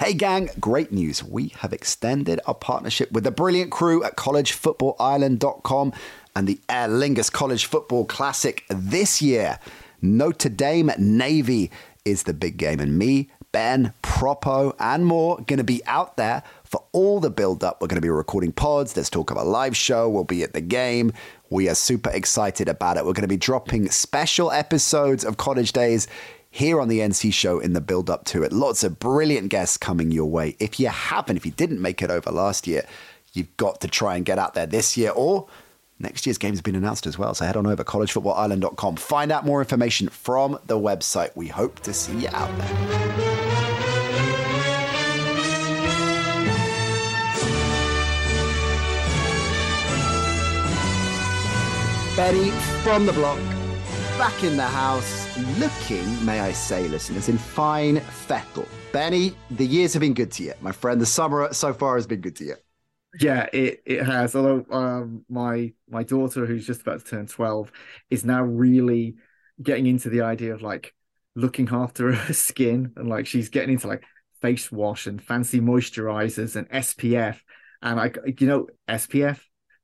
Hey, gang, great news. We have extended our partnership with the brilliant crew at collegefootballireland.com and the Aer Lingus College Football Classic this year. Notre Dame Navy is the big game, and me, Ben, Propo, and more going to be out there for all the build up. We're going to be recording pods. There's talk of a live show. We'll be at the game. We are super excited about it. We're going to be dropping special episodes of College Daze here on the NC show in the build up to it. Lots of brilliant guests coming your way. If you haven't, if you didn't make it over last year, you've got to try and get out there this year or next year's game has been announced as well. So head on over collegefootballireland.com. Find out more information from the website. We hope to see you out there. Benny from the block, back in the house, looking, may I say, listeners, in fine fettle. Benny, the years have been good to you, my friend. The summer so far has been good to you. Yeah, it, it has. Although um, my my daughter, who's just about to turn twelve, is now really getting into the idea of like looking after her skin and like she's getting into like face wash and fancy moisturizers and SPF. And I, you know, SPF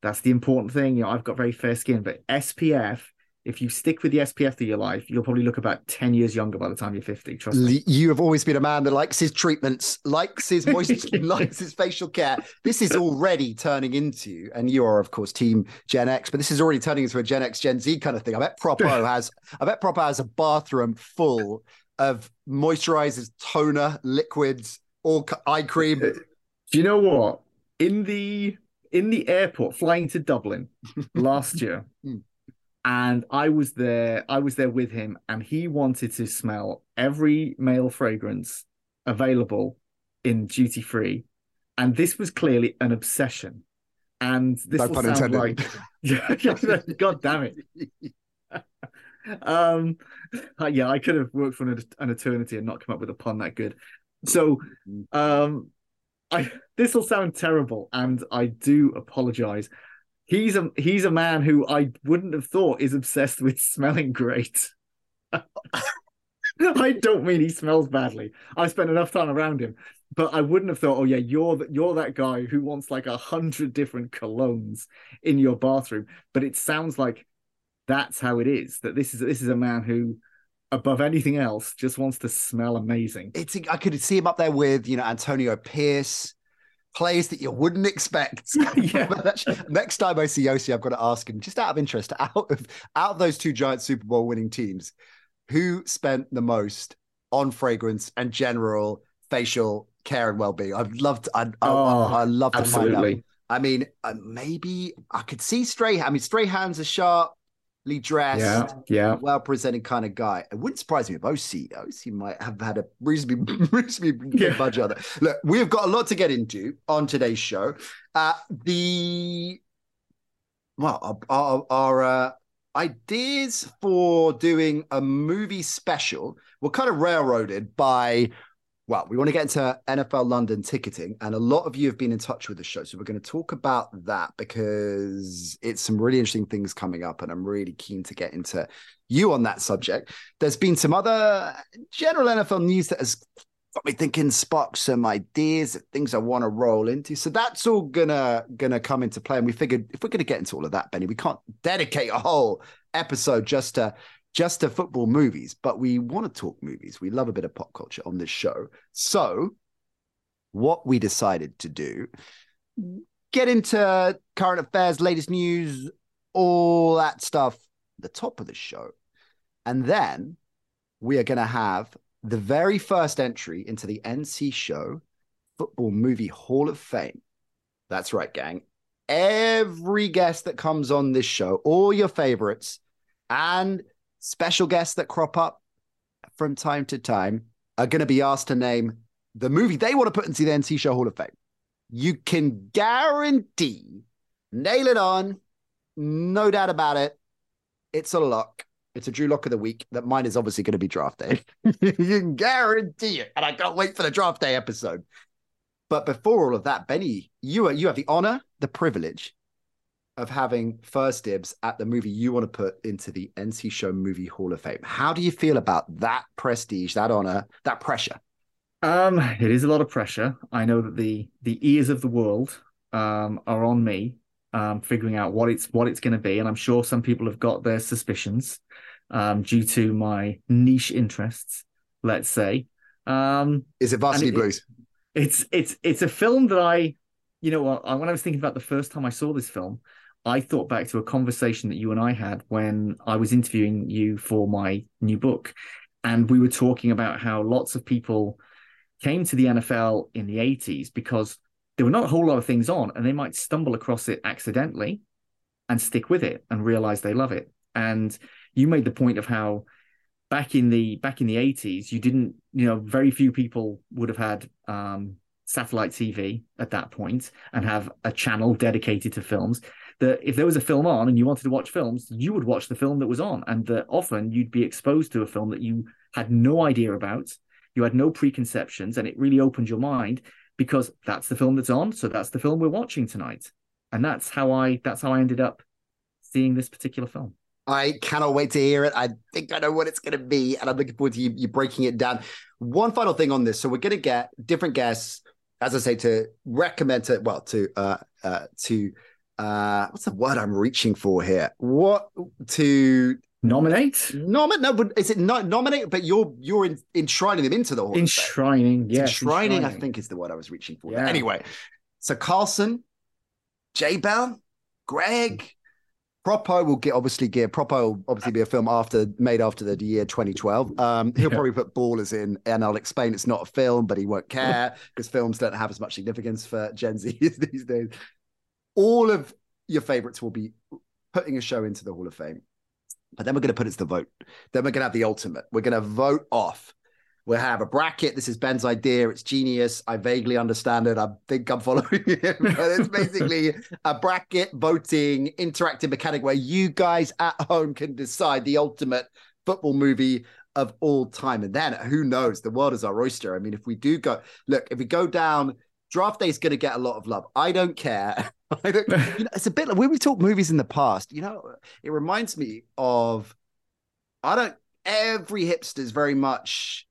that's the important thing. You know, I've got very fair skin, but SPF, if you stick with the SPF through your life, you'll probably look about 10 years younger by the time you're 50. Trust me. You have always been a man that likes his treatments, likes his moisture, likes his facial care. This is already turning into, and you are, of course, team Gen X, but this is already turning into a Gen X, Gen Z kind of thing. I bet Propo has, I bet Propo has a bathroom full of moisturizers, toner, liquids, all eye cream. Uh, do you know what? In the in the airport flying to Dublin last year, hmm. And I was there. I was there with him, and he wanted to smell every male fragrance available in duty free, and this was clearly an obsession. And this No will sound intended. like, God damn it. um, uh, yeah, I could have worked for an, an eternity and not come up with a pun that good. So, um, I this will sound terrible, and I do apologize. He's a he's a man who I wouldn't have thought is obsessed with smelling great. I don't mean he smells badly. I spent enough time around him, but I wouldn't have thought, oh yeah, you're th- you're that guy who wants like a hundred different colognes in your bathroom. But it sounds like that's how it is. That this is this is a man who, above anything else, just wants to smell amazing. It's I could see him up there with you know Antonio Pierce, players that you wouldn't expect. Yeah. Next time I see Osi, I've got to ask him just out of interest, out of out of those two giant Super Bowl winning teams, who spent the most on fragrance and general facial care and well being? I'd love to. I'd, I, Oh, I, would love to find out. absolutely. I mean, uh, maybe I could see Stray. I mean, Strahan's a sharply dressed, Yeah, yeah. well presented kind of guy. It wouldn't surprise me if Osi Osi might have had a reasonably reasonably good Yeah. budget on that. Look, we've got a lot to get into on today's show. Uh, the well, our, our, our uh, ideas for doing a movie special were kind of railroaded by. Well, we want to get into NFL London ticketing, and a lot of you have been in touch with the show. So we're going to talk about that because it's some really interesting things coming up, and I'm really keen to get into you on that subject. There's been some other general NFL news that has got me thinking, sparked some ideas, things I want to roll into. So that's all gonna gonna come into play. And we figured if we're gonna get into all of that, Benny, we can't dedicate a whole episode just to just to football movies, but we want to talk movies. We love a bit of pop culture on this show. So what we decided to do, get into current affairs, latest news, all that stuff, the top of the show. And then we are going to have the very first entry into the NC Show Football Movie Hall of Fame. That's right, gang. Every guest that comes on this show, all your favorites, and special guests that crop up from time to time, are going to be asked to name the movie they want to put into the NC Show Hall of Fame, you can guarantee, nail it on, no doubt about it. It's a lock. It's a Drew Lock of the week. That mine is obviously going to be draft day. you can guarantee it, and I can't wait for the draft day episode. But before all of that, Benny, you are you have the honor, the privilege of having first dibs at the movie you want to put into the NC Show Movie Hall of Fame. How do you feel about that prestige, that honor, that pressure? Um, it is a lot of pressure. I know that the the ears of the world um, are on me, um, figuring out what it's what it's going to be, and I'm sure some people have got their suspicions um, due to my niche interests. Let's say, um, is it Varsity it, Blues? It's it's it's a film that I, you know, when I was thinking about the first time I saw this film, I thought back to a conversation that you and I had when I was interviewing you for my new book. And we were talking about how lots of people came to the NFL in the 80s because there were not a whole lot of things on, and they might stumble across it accidentally and stick with it and realize they love it. And you made the point of how back in the back in the 80s, you didn't, you know, very few people would have had um, satellite TV at that point and have a channel dedicated to films that if there was a film on and you wanted to watch films, you would watch the film that was on, and that often you'd be exposed to a film that you had no idea about, you had no preconceptions, and it really opened your mind because that's the film that's on, so that's the film we're watching tonight, and that's how I that's how I ended up seeing this particular film. I cannot wait to hear it. I think I know what it's going to be, and I'm looking forward to you, you breaking it down. One final thing on this, so we're going to get different guests, as I say, to recommend to well to uh, uh to uh what's the word I'm reaching for here? What to nominate? Nominate? No, but is it not nominate? But you're you're in, enshrining them into the hall. Enshrining, yes. Enshrining, enshrining, I think is the word I was reaching for. Yeah. Anyway, so Carlson, J Bell, Greg, Propo will get obviously gear. Propo will obviously be a film after made after the year 2012. Um, he'll yeah. probably put ballers in, and I'll explain it's not a film, but he won't care because films don't have as much significance for Gen Z these days all of your favorites will be putting a show into the Hall of Fame. But then we're going to put it to the vote. Then we're going to have the ultimate. We're going to vote off. We'll have a bracket. This is Ben's idea. It's genius. I vaguely understand it. I think I'm following him. But it's basically a bracket voting interactive mechanic where you guys at home can decide the ultimate football movie of all time. And then who knows? The world is our oyster. I mean, if we do go, look, if we go down, draft day is going to get a lot of love. I don't care. I don't, you know, it's a bit like when we talked movies in the past, you know, it reminds me of I don't every hipster is very much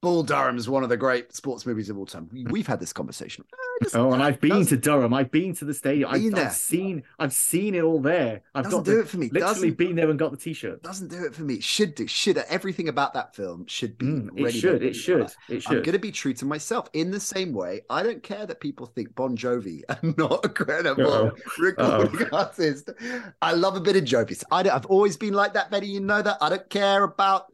Bull Durham is one of the great sports movies of all time. We've had this conversation. Just, oh, and I've been to Durham. I've been to the stadium. I've, I've, seen. I've seen it all there. I've doesn't got do the, it for me. Literally doesn't, been there and got the t-shirt. Doesn't do it for me. Should do. Should everything about that film should be. Mm, it should. It should. It should. I'm going to be true to myself. In the same way, I don't care that people think Bon Jovi are not a credible Uh-oh. recording Uh-oh. artist. I love a bit of Jovi. I have always been like that, Betty. You know that. I don't care about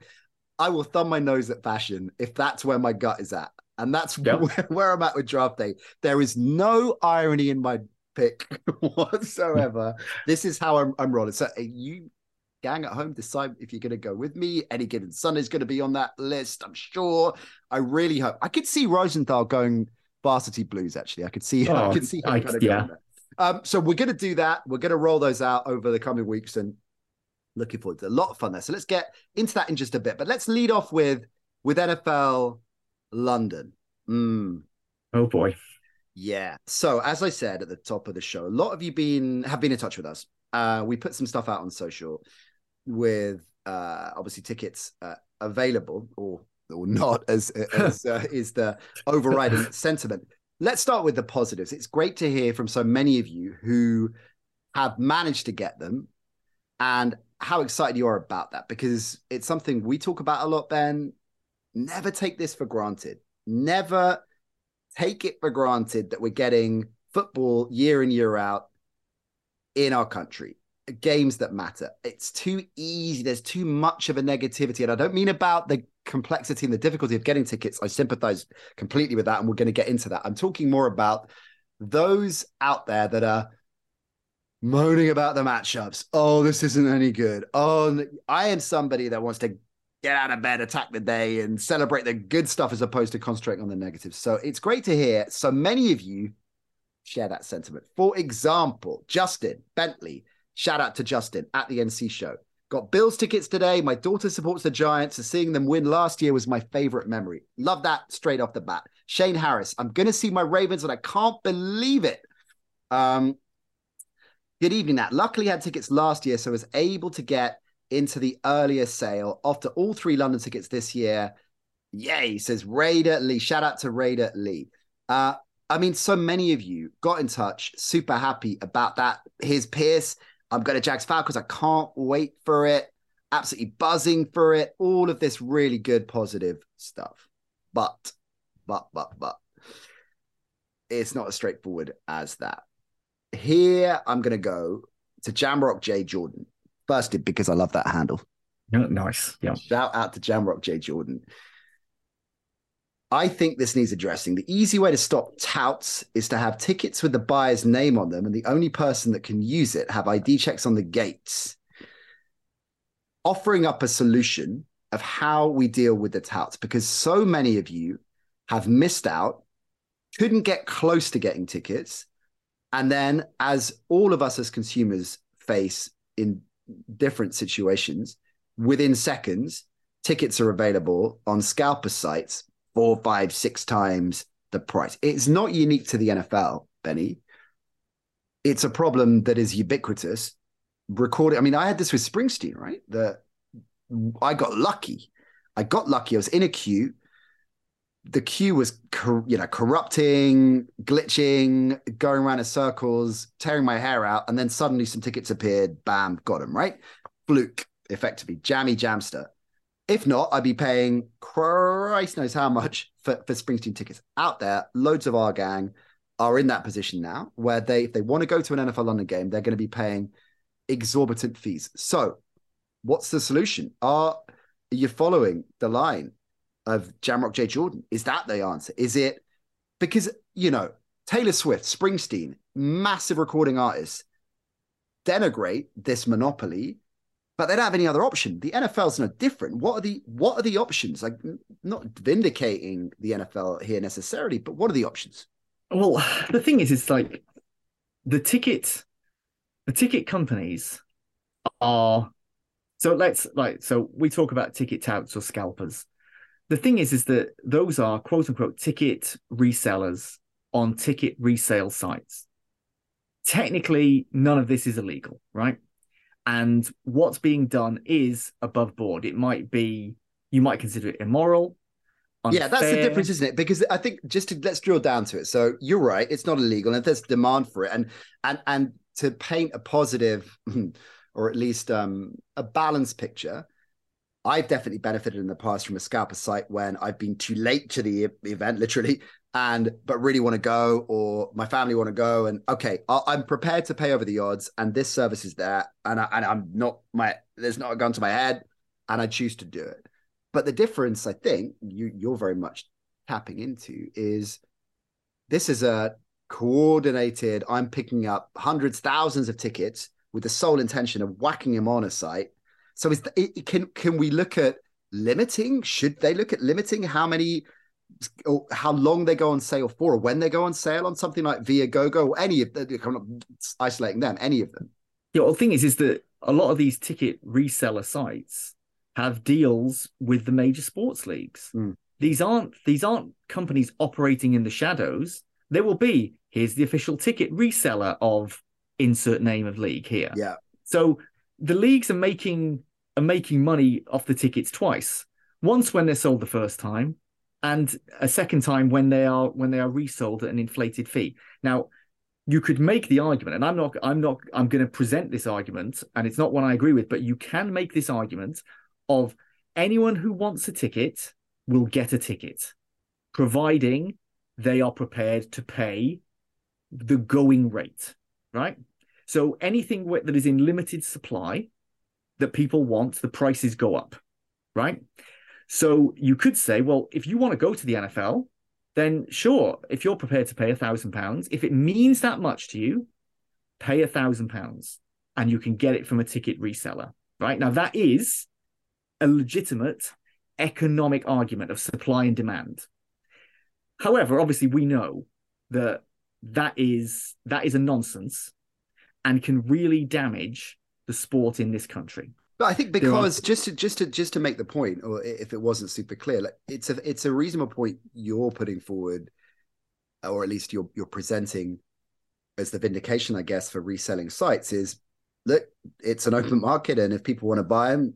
I will thumb my nose at fashion if that's where my gut is at. And that's yep. where, where, I'm at with draft day. There is no irony in my pick whatsoever. this is how I'm, I'm rolling. So you gang at home decide if you're going to go with me. Any given Sunday is going to be on that list. I'm sure. I really hope. I could see Rosenthal going varsity blues. Actually, I could see. Oh, I could see. I, yeah. Um, so we're going to do that. We're going to roll those out over the coming weeks, and looking forward to a lot of fun there. So let's get into that in just a bit. But let's lead off with with NFL London. Mm. Oh boy. Yeah. So as I said at the top of the show, a lot of you been have been in touch with us. Uh, we put some stuff out on social with uh, obviously tickets uh, available or or not as, as uh, is the overriding sentiment. Let's start with the positives. It's great to hear from so many of you who have managed to get them and how excited you are about that because it's something we talk about a lot, Ben. Never take this for granted. Never take it for granted that we're getting football year in, year out in our country. Games that matter. It's too easy. There's too much of a negativity. And I don't mean about the complexity and the difficulty of getting tickets. I sympathize completely with that. And we're going to get into that. I'm talking more about those out there that are moaning about the matchups. Oh, this isn't any good. Oh, I am somebody that wants to get out of bed, attack the day, and celebrate the good stuff as opposed to concentrating on the negatives. So it's great to hear so many of you share that sentiment. For example, Justin Bentley, shout out to Justin at the NC show. Got Bills tickets today. My daughter supports the Giants, so seeing them win last year was my favorite memory. Love that straight off the bat. Shane Harris, I'm going to see my Ravens, and I can't believe it. Um, good evening, Nat. Luckily, had tickets last year, so was able to get into the earlier sale after all three London tickets this year. Yay, says Raider Lee. Shout out to Raider Lee. Uh, I mean, so many of you got in touch, super happy about that. Here's Pierce. I'm going to Jags Falcons. I can't wait for it. Absolutely buzzing for it. All of this really good, positive stuff. But, but, but, but, it's not as straightforward as that. Here, I'm going to go to Jamrock J. Jordan. First, because I love that handle. Nice. Yeah. Shout out to Jamrock J. Jordan. I think this needs addressing. The easy way to stop touts is to have tickets with the buyer's name on them, and the only person that can use it have ID checks on the gates. Offering up a solution of how we deal with the touts, because so many of you have missed out, couldn't get close to getting tickets. And then, as all of us as consumers face in different situations, within seconds, tickets are available on scalper sites four, five, six times the price. It's not unique to the NFL, Benny. It's a problem that is ubiquitous. Recording, I mean, I had this with Springsteen, right? That I got lucky. I got lucky. I was in a queue. The queue was, you know, corrupting, glitching, going around in circles, tearing my hair out, and then suddenly some tickets appeared. Bam, got them right. Fluke, effectively, jammy jamster. If not, I'd be paying Christ knows how much for, for Springsteen tickets out there. Loads of our gang are in that position now where they, if they want to go to an NFL London game, they're going to be paying exorbitant fees. So, what's the solution? Are you following the line of Jamrock J. Jordan? Is that the answer? Is it because, you know, Taylor Swift, Springsteen, massive recording artists, denigrate this monopoly but they don't have any other option. The NFL's no different. What are the what are the options? Like not vindicating the NFL here necessarily, but what are the options? Well, the thing is, it's like the ticket, the ticket companies are. So let's like so we talk about ticket touts or scalpers. The thing is, is that those are quote unquote ticket resellers on ticket resale sites. Technically, none of this is illegal, right? and what's being done is above board. It might be you might consider it immoral. Unfair. Yeah, that's the difference, isn't it? Because I think just to let's drill down to it. So you're right; it's not illegal, and there's demand for it, and and and to paint a positive, or at least um, a balanced picture. I've definitely benefited in the past from a scalper site when I've been too late to the event, literally, and but really want to go or my family want to go and okay i am prepared to pay over the odds and this service is there and, I, and i'm not my there's not a gun to my head and i choose to do it. But the difference i think you you're very much tapping into is this is a coordinated i'm picking up hundreds thousands of tickets with the sole intention of whacking them on a site so is the, it, can can we look at limiting should they look at limiting how many or how long they go on sale for, or when they go on sale on something like Viagogo, or any of them. I'm not isolating them, any of them. Yeah, well, the thing is, is that a lot of these ticket reseller sites have deals with the major sports leagues. Mm. These aren't these aren't companies operating in the shadows. There will be here's the official ticket reseller of insert name of league here. Yeah. So the leagues are making are making money off the tickets twice. Once when they're sold the first time, and a second time when they are when they are resold at an inflated fee. Now, you could make the argument, and I'm not I'm not I'm going to present this argument, and it's not one I agree with, but you can make this argument of anyone who wants a ticket will get a ticket, providing they are prepared to pay the going rate, right? So anything that is in limited supply that people want, the prices go up, right? So you could say, well, if you want to go to the NFL, then sure, if you're prepared to pay a thousand pounds, if it means that much to you, pay a thousand pounds and you can get it from a ticket reseller. Right now, that is a legitimate economic argument of supply and demand. However, obviously, we know that that is that is a nonsense and can really damage the sport in this country. But I think because just to just to just to make the point, or if it wasn't super clear, like it's a it's a reasonable point you're putting forward, or at least you're you're presenting as the vindication, I guess, for reselling sites is look, it's an open market, and if people want to buy them,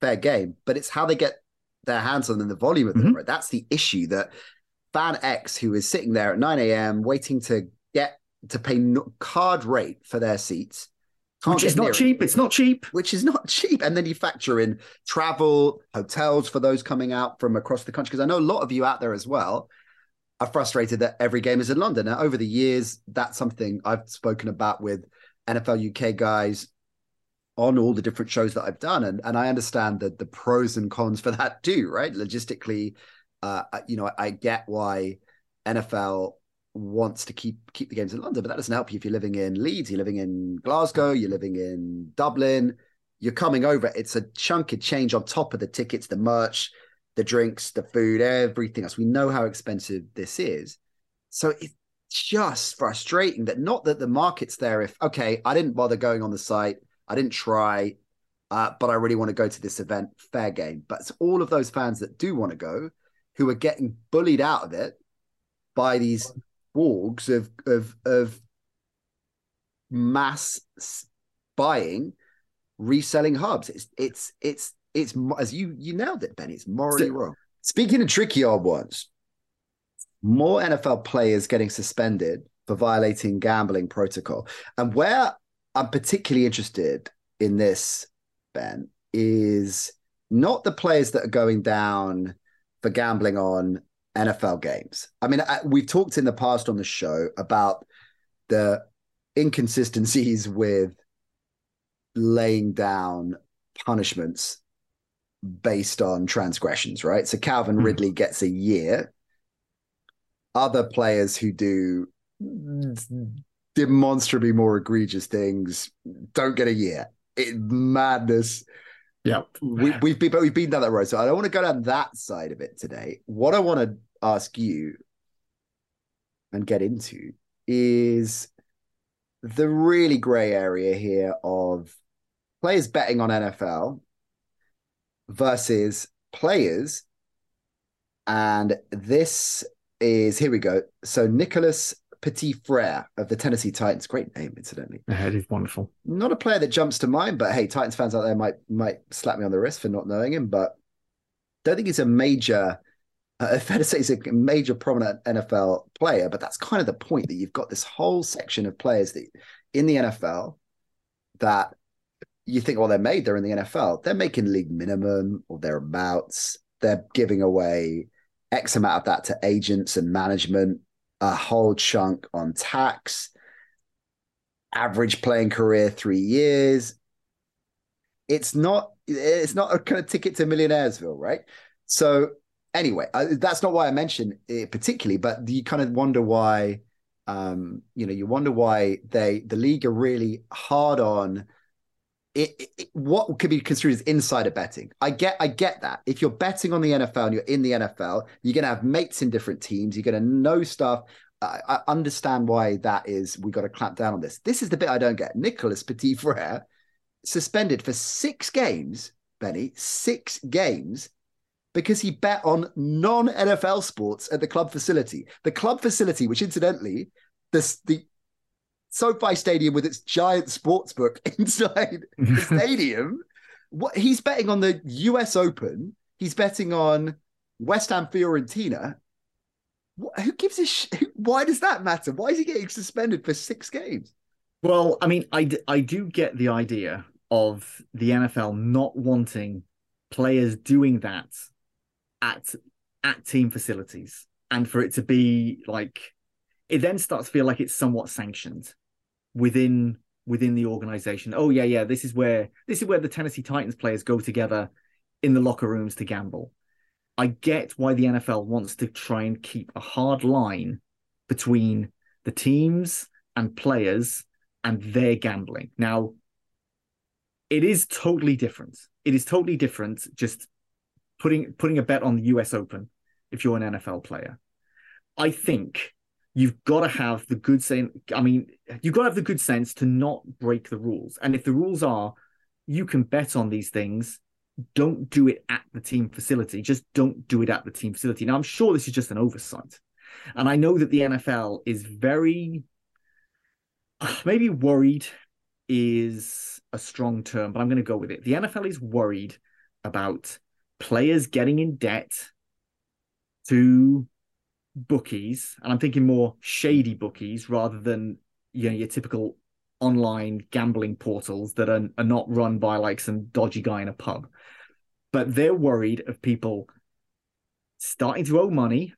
fair game. But it's how they get their hands on them, the volume of them, mm-hmm. right? That's the issue that fan X, who is sitting there at 9 a.m. waiting to get to pay card rate for their seats. Which is not cheap. It, it's not cheap. Which is not cheap. And then you factor in travel, hotels for those coming out from across the country. Because I know a lot of you out there as well are frustrated that every game is in London. Now, over the years, that's something I've spoken about with NFL UK guys on all the different shows that I've done. And, and I understand that the pros and cons for that too, right? Logistically, uh, you know, I get why NFL wants to keep keep the games in London, but that doesn't help you if you're living in Leeds, you're living in Glasgow, you're living in Dublin, you're coming over. It's a chunk of change on top of the tickets, the merch, the drinks, the food, everything else. We know how expensive this is. So it's just frustrating that not that the market's there. If okay, I didn't bother going on the site, I didn't try, uh, but I really want to go to this event, fair game. But it's all of those fans that do want to go who are getting bullied out of it by these wargs of of of mass buying reselling hubs. It's it's it's it's as you you nailed it ben. It's morally so, wrong. Speaking of tricky old ones more nfl players getting suspended for violating gambling protocol. And where i'm particularly interested in this ben is not the players that are going down for gambling on NFL games. I mean, I, we've talked in the past on the show about the inconsistencies with laying down punishments based on transgressions, right? So Calvin mm. Ridley gets a year. Other players who do demonstrably more egregious things don't get a year. It madness yeah, we, we've been but we've been down that road, so I don't want to go down that side of it today. What I want to ask you and get into is the really grey area here of players betting on NFL versus players, and this is here we go. So Nicholas Petit Frere of the Tennessee Titans. Great name, incidentally. Yeah, it is wonderful. Not a player that jumps to mind, but hey, Titans fans out there might might slap me on the wrist for not knowing him, but don't think he's a major. Uh, fair to say he's a major prominent NFL player, but that's kind of the point that you've got this whole section of players that in the NFL that you think, well, they're made, they're in the NFL. They're making league minimum or thereabouts. They're giving away X amount of that to agents and management a whole chunk on tax. Average playing career three years. It's not. It's not a kind of ticket to millionairesville, right? So anyway, that's not why I mentioned it particularly, but you kind of wonder why. Um, you know, you wonder why they the league are really hard on it, it, what could be construed as insider betting. I get, I get that. If you're betting on the NFL and you're in the NFL, you're going to have mates in different teams. You're going to know stuff. I, I understand why that is. We got to clamp down on this. This is the bit I don't get. Nicholas Petit Frere suspended for six games. Benny, six games because he bet on non NFL sports at the club facility. The club facility, which incidentally, the the SoFi Stadium with its giant sports book inside the stadium. What he's betting on the US Open. He's betting on West Ham Fiorentina. What, who gives a sh- Why does that matter? Why is he getting suspended for six games? Well, I mean, I, I do get the idea of the NFL not wanting players doing that at at team facilities and for it to be like it then starts to feel like it's somewhat sanctioned within within the organization. Oh yeah, yeah, this is where this is where the Tennessee Titans players go together in the locker rooms to gamble. I get why the NFL wants to try and keep a hard line between the teams and players and their gambling. Now, it is totally different. It is totally different. Just putting putting a bet on the U.S. Open if you're an NFL player. I think you've got to have the good sense. I mean, you've got to have the good sense to not break the rules. And if the rules are you can bet on these things, don't do it at the team facility. Just don't do it at the team facility. Now, I'm sure this is just an oversight. And I know that the NFL is very, maybe worried is a strong term, but I'm going to go with it. The NFL is worried about players getting in debt to bookies, and I'm thinking more shady mm. bookies rather than you know your typical online gambling portals that are, are not run by like some dodgy guy in a pub. But they're worried of people starting to owe money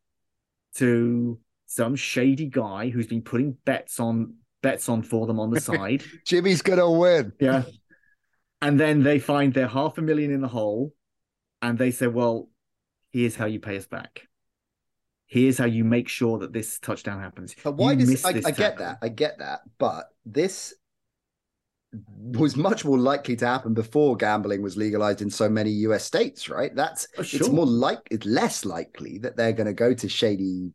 to some shady guy who's been putting bets on bets on for them on the side. Jimmy's gonna win. Yeah. And then they find they're half a million in the hole, and they say, Well, here's how you pay us back. Here's how you make sure that this touchdown happens. But why You does I, I get tackle. that? I get that. But this was much more likely to happen before gambling was legalized in so many US states, right? That's Oh, it's more like it's less likely that they're going to go to shady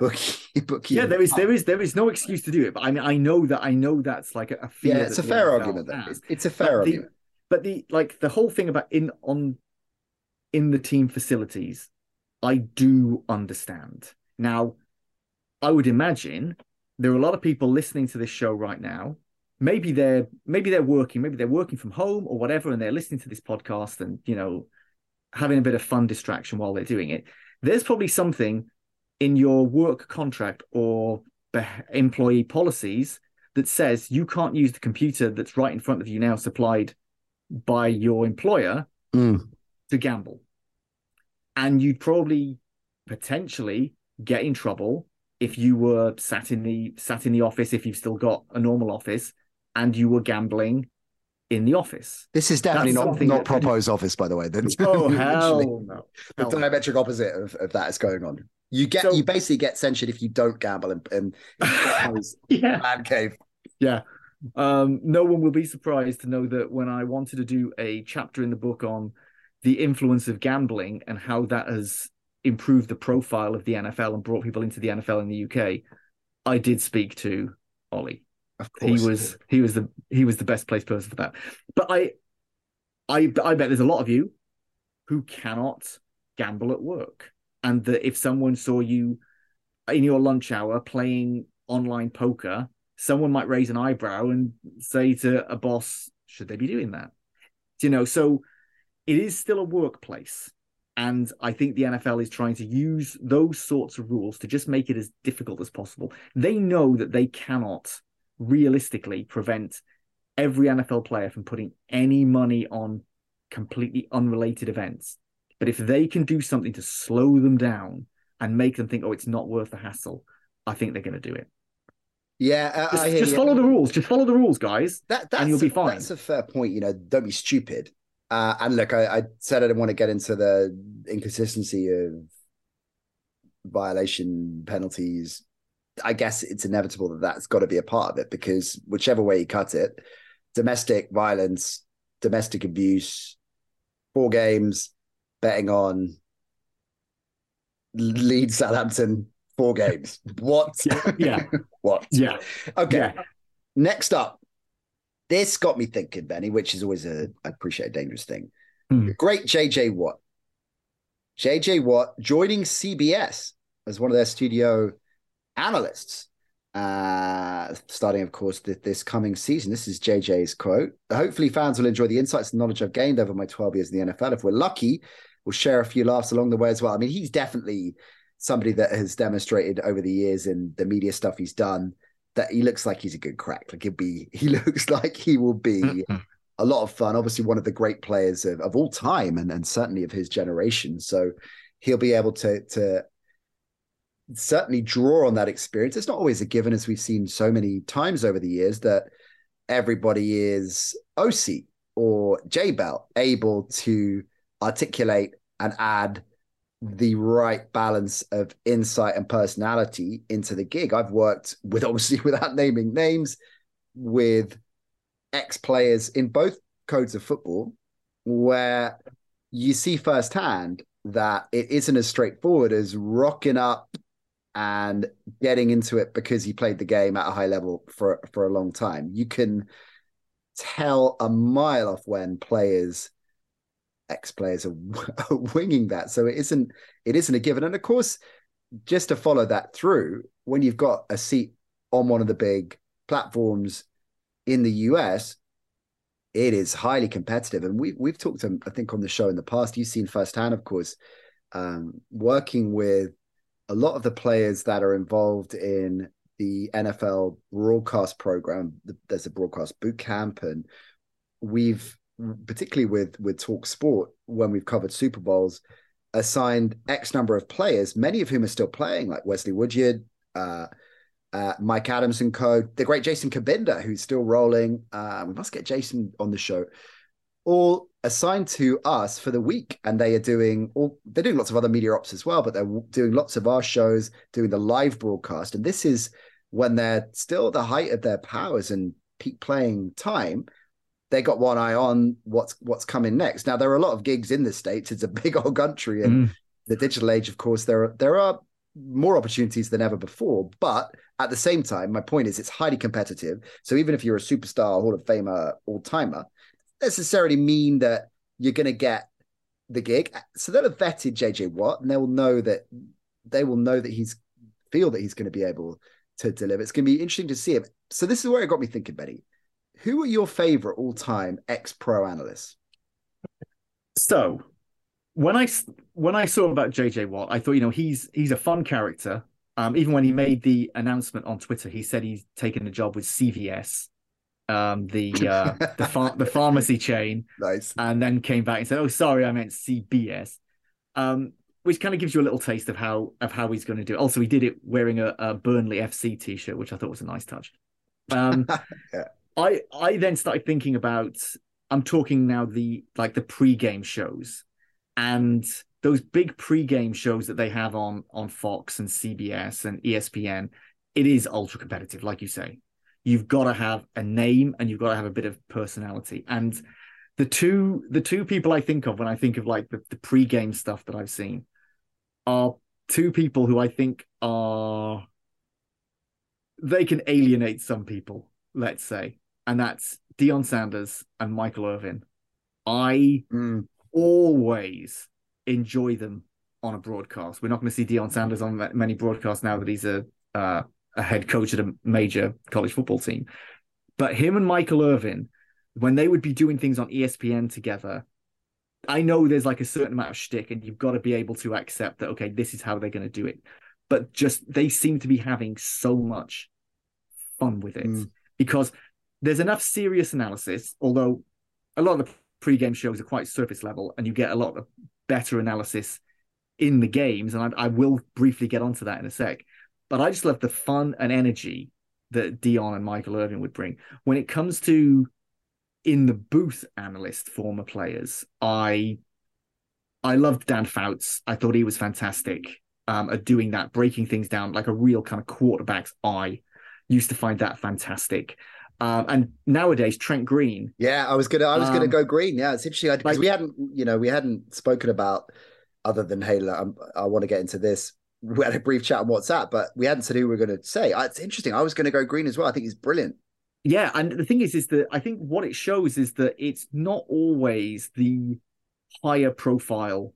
bookie bookie. Yeah, there is there is there is no excuse to do it. But I mean I know that I know that's like a, fear. Yeah, it's a fair argument. Though. It's, it's a fair but the, argument. but the like the whole thing about in on in the team facilities, I do understand. Now, I would imagine there are a lot of people listening to this show right now. Maybe they're maybe they're working, maybe they're working from home or whatever, and they're listening to this podcast and you know having a bit of fun distraction while they're doing it. There's probably something in your work contract or employee policies that says you can't use the computer that's right in front of you now supplied by your employer Mm. to gamble. And you'd probably potentially get in trouble if you were sat in the sat in the office if you've still got a normal office and you were gambling in the office. This is definitely That's not not that- Propo's office, by the way. That's Oh hell no. the Hell no. diametric opposite of, of that is going on. You get So- you basically get censured if you don't gamble in, in, in Yeah. man cave. Yeah. Um, no one will be surprised to know that when I wanted to do a chapter in the book on the influence of gambling and how that has improved the profile of the NFL and brought people into the NFL in the UK, I did speak to Ollie. Of He course, was he was the he was the best placed person for that. But I I I bet there's a lot of you who cannot gamble at work. And that if someone saw you in your lunch hour playing online poker, someone might raise an eyebrow and say to a boss, should they be doing that? You know, so it is still a workplace. And I think the NFL is trying to use those sorts of rules to just make it as difficult as possible. They know that they cannot realistically prevent every NFL player from putting any money on completely unrelated events. But if they can do something to slow them down and make them think, oh, it's not worth the hassle, I think they're going to do it. yeah. uh, Just, I hear just follow the rules. Just follow the rules, guys. That, that's, and you'll be fine. That's a fair point. You know, don't be stupid. Uh, and look, I, I said I didn't want to get into the inconsistency of violation penalties. I guess it's inevitable that that's got to be a part of it because whichever way you cut it, domestic violence, domestic abuse, four games, betting on Leeds Southampton, four games. What? Yeah. what? Yeah. Okay. Yeah. Next up, this got me thinking, Benny, which is always a I appreciate a dangerous thing. Hmm. Great JJ Watt. JJ Watt joining CBS as one of their studio analysts. Uh, starting, of course, th- this coming season. This is JJ's quote. Hopefully, fans will enjoy the insights and knowledge I've gained over my 12 years in the NFL. If we're lucky, we'll share a few laughs along the way as well. I mean, he's definitely somebody that has demonstrated over the years in the media stuff he's done that he looks like he's a good crack. Like he'll be, he looks like he will be a lot of fun. Obviously, one of the great players of, of all time and, and certainly of his generation. So he'll be able to to certainly draw on that experience. It's not always a given, as we've seen so many times over the years, that everybody is Osi or J Bell able to articulate and add the right balance of insight and personality into the gig. I've worked with obviously without naming names with ex players in both codes of football where you see firsthand that it isn't as straightforward as rocking up and getting into it because you played the game at a high level for for a long time. You can tell a mile off when players ex players are, are winging that. So it isn't it isn't a given. And of course, just to follow that through, when you've got a seat on one of the big platforms in the US, it is highly competitive. And we we've talked, to, I think, on the show in the past. You've seen firsthand, of course, um, working with a lot of the players that are involved in the NFL broadcast program. There's a broadcast boot camp, and we've particularly with with Talk Sport when we've covered Super Bowls, assigned X number of players, many of whom are still playing, like Wesley Woodyard, uh, uh, Mike Adams and co. The great Jason Cabinda, who's still rolling. Uh, we must get Jason on the show. All assigned to us for the week, and they are doing all. They're doing lots of other media ops as well, but they're doing lots of our shows, doing the live broadcast, and this is when they're still at the height of their powers and peak playing time they got one eye on what's what's coming next. Now there are a lot of gigs in the states. It's a big old country, and mm. the digital age, of course, there are there are more opportunities than ever before. But at the same time, my point is it's highly competitive. So even if you're a superstar, Hall of Famer, all timer, necessarily mean that you're going to get the gig. So they'll have vetted JJ Watt, and they will know that they will know that he's feel that he's going to be able to deliver. It's going to be interesting to see him. So this is where it got me thinking, Benny who are your favorite all time ex pro analysts? So when I when I saw about JJ Watt, I thought you know he's he's a fun character. Um, even when he made the announcement on Twitter, he said he's taken a job with CVS, um, the uh, the far- the pharmacy chain. Nice. And then came back and said, "Oh, sorry, I meant CBS," um, which kind of gives you a little taste of how of how he's going to do it. Also, he did it wearing a, a Burnley FC t-shirt, which I thought was a nice touch. Um, yeah. I I then started thinking about I'm talking now the like the pre-game shows and those big pre-game shows that they have on on Fox and CBS and ESPN. It is ultra competitive, like you say. You've got to have a name and you've got to have a bit of personality. And the two the two people I think of when I think of like the, the pre-game stuff that I've seen are two people who I think are they can alienate some people, let's say and that's Deion Sanders and Michael Irvin. I mm. always enjoy them on a broadcast. We're not going to see Deion Sanders on many broadcasts now that he's a uh, a head coach at a major college football team. But him and Michael Irvin, when they would be doing things on ESPN together, I know there's like a certain amount of shtick, and you've got to be able to accept that. Okay, this is how they're going to do it. But just they seem to be having so much fun with it mm. because there's enough serious analysis, although a lot of the pre-game shows are quite surface level, and you get a lot of better analysis in the games. And I, I will briefly get onto that in a sec. But I just love the fun and energy that Deion and Michael Irvin would bring when it comes to in the booth analyst former players. I I loved Dan Fouts. I thought he was fantastic um, at doing that, breaking things down like a real kind of quarterback's eye. Used to find that fantastic. Um, and nowadays, Trent Green. Yeah, I was gonna, I was um, gonna go Green. Yeah, it's interesting because like, we hadn't, you know, we hadn't spoken about other than Halo. I'm, i want to get into this. We had a brief chat on WhatsApp, but we hadn't said who we are going to say. It's interesting. I was going to go Green as well. I think he's brilliant. Yeah, and the thing is, is that I think what it shows is that it's not always the higher profile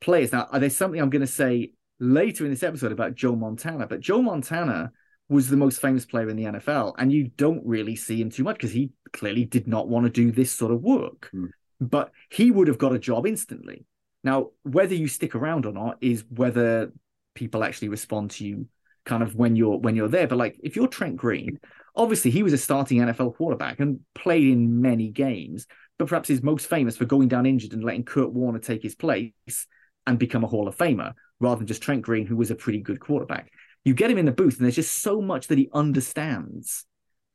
players. Now, there's something I'm going to say later in this episode about Joe Montana, but Joe Montana was the most famous player in the NFL, and you don't really see him too much because he clearly did not want to do this sort of work. Mm. But he would have got a job instantly. Now, whether you stick around or not is whether people actually respond to you kind of when you're when you're there. But like if you're Trent Green, obviously he was a starting NFL quarterback and played in many games, but perhaps is most famous for going down injured and letting Kurt Warner take his place and become a Hall of Famer rather than just Trent Green, who was a pretty good quarterback you get him in the booth and there's just so much that he understands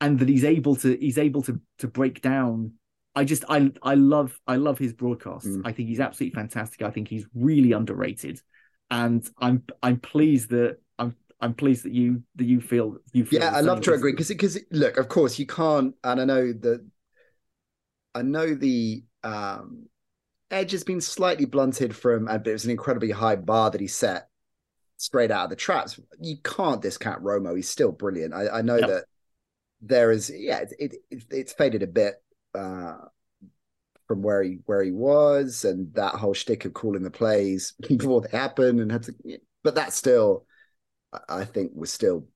and that he's able to he's able to to break down I just I I love I love his broadcasts. Mm. I think he's absolutely fantastic. I think he's really underrated, and I'm I'm pleased that I'm I'm pleased that you that you feel you feel. Yeah, I love to agree because because look, of course you can't, and I know that I know the um, edge has been slightly blunted from, and it was an incredibly high bar that he set straight out of the traps. You can't discount Romo; he's still brilliant. I, I know yep. that there is, yeah, it, it, it's faded a bit uh, from where he where he was, and that whole shtick of calling the plays before they happen, and had to, but that still, I think, was still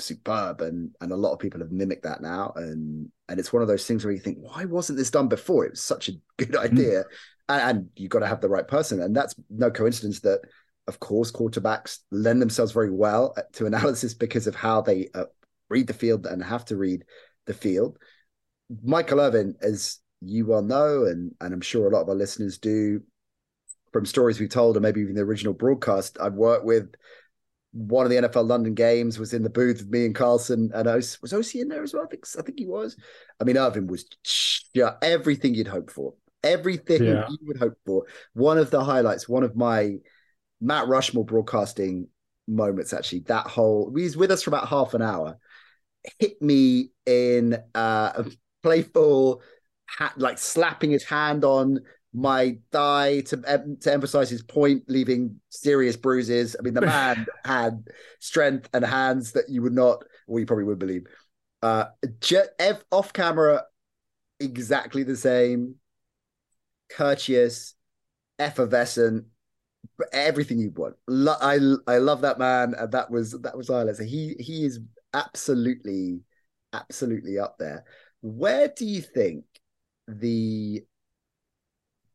superb and and a lot of people have mimicked that now and and it's one of those things where you think why wasn't this done before it was such a good hmm. idea mm. and, and you've got to have the right person and that's no coincidence that of course quarterbacks lend themselves very well to analysis because of how they uh, read the field and have to read the field michael irvin as you well know and and i'm sure a lot of our listeners do from stories we've told or maybe even the original broadcast i've worked with one of the NFL London games was in the booth with me and Carlson and I was Osi in there as well. I think I think he was. I mean, Irvin was yeah, everything you'd hope for, everything yeah. you would hope for. One of the highlights, one of my Mount Rushmore broadcasting moments. Actually, that whole he's with us for about half an hour. Hit me in uh, a playful, ha- like slapping his hand on my thigh to to emphasize his point, leaving serious bruises. I mean, the man had strength and hands that you would not, or you probably would believe. Uh, F off camera, exactly the same, courteous, effervescent, everything you want. Lo- I I love that man, and that was that was Ireland. So he he is absolutely absolutely up there. Where do you think the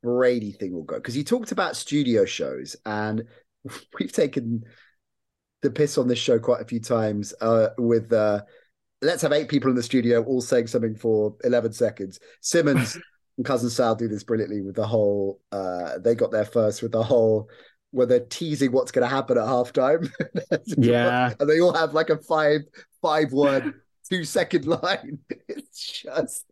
Brady thing will go? Because he talked about studio shows, and we've taken the piss on this show quite a few times uh, with uh, let's have eight people in the studio all saying something for 11 seconds. Simmons and Cousin Sal do this brilliantly with the whole, uh, they got there first with the whole where they're teasing what's going to happen at halftime. yeah. and they all have like a five, five word, two second line. It's just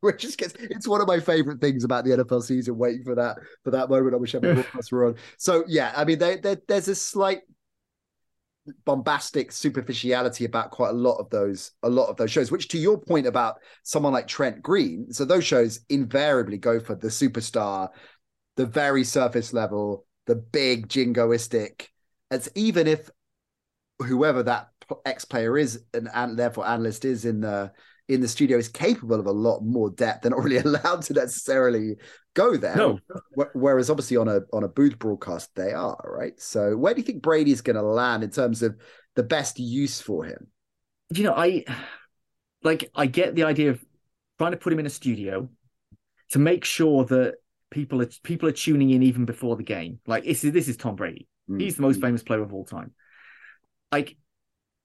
which just gets it's one of my favorite things about the NFL season, waiting for that for that moment. I wish I broadcast were on. So yeah, I mean, they, they, there's a slight bombastic superficiality about quite a lot of those a lot of those shows which to your point about someone like Trent Green so those shows invariably go for the superstar the very surface level the big jingoistic. It's even if whoever that ex player is and, and therefore analyst is in the in the studio is capable of a lot more depth They're not really allowed to necessarily go there. No. Whereas obviously on a on a booth broadcast they are right. So where do you think Brady's going to land in terms of the best use for him? You know, I like I get the idea of trying to put him in a studio to make sure that people are people are tuning in even before the game. Like this is this is Tom Brady. Mm-hmm. He's the most famous player of all time. Like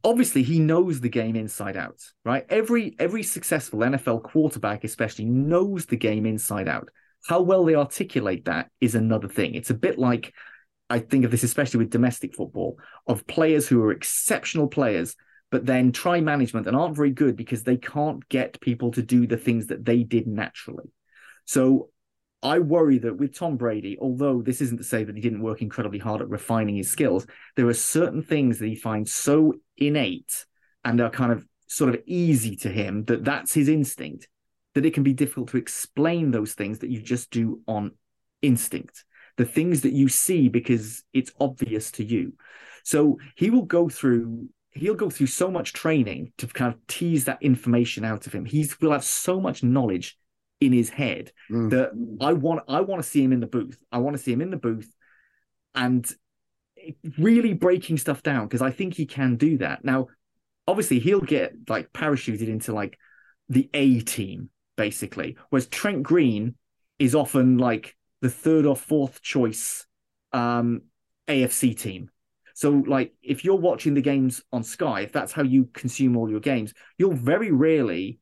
obviously he knows the game inside out, right? Every every successful NFL quarterback, especially, knows the game inside out. How well they articulate that is another thing. It's a bit like I think of this, especially with domestic football, of players who are exceptional players, but then try management and aren't very good because they can't get people to do the things that they did naturally. So I worry that with Tom Brady, although this isn't to say that he didn't work incredibly hard at refining his skills, there are certain things that he finds so innate and are kind of sort of easy to him that that's his instinct that it can be difficult to explain those things that you just do on instinct. The things that you see because it's obvious to you. So he will go through he'll go through so much training to kind of tease that information out of him. He will have so much knowledge in his head mm. that i want i want to see him in the booth i want to see him in the booth and really breaking stuff down because I think he can do that. Now, obviously, he'll get like parachuted into like the A team basically, whereas Trent Green is often like the third or fourth choice um, AFC team. So, like, if you're watching the games on Sky, if that's how you consume all your games, you'll very rarely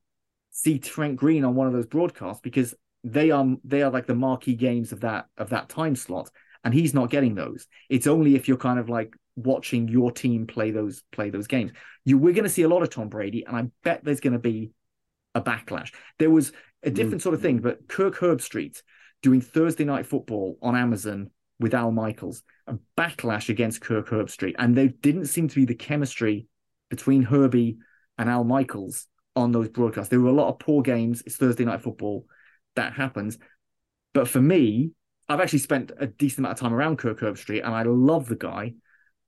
see Trent Green on one of those broadcasts because they are they are like the marquee games of that of that time slot and he's not getting those. It's only if you're kind of like watching your team play those play those games. You we're going to see a lot of Tom Brady, and I bet there's going to be a backlash. There was a mm. different sort of thing, but Kirk Herbstreit doing Thursday night football on Amazon with Al Michaels, a backlash against Kirk Herbstreit, and there didn't seem to be the chemistry between Herbie and Al Michaels on those broadcasts. There were a lot of poor games. It's Thursday night football. that happens. But for me, I've actually spent a decent amount of time around Kirk Herbstreit, and I love the guy.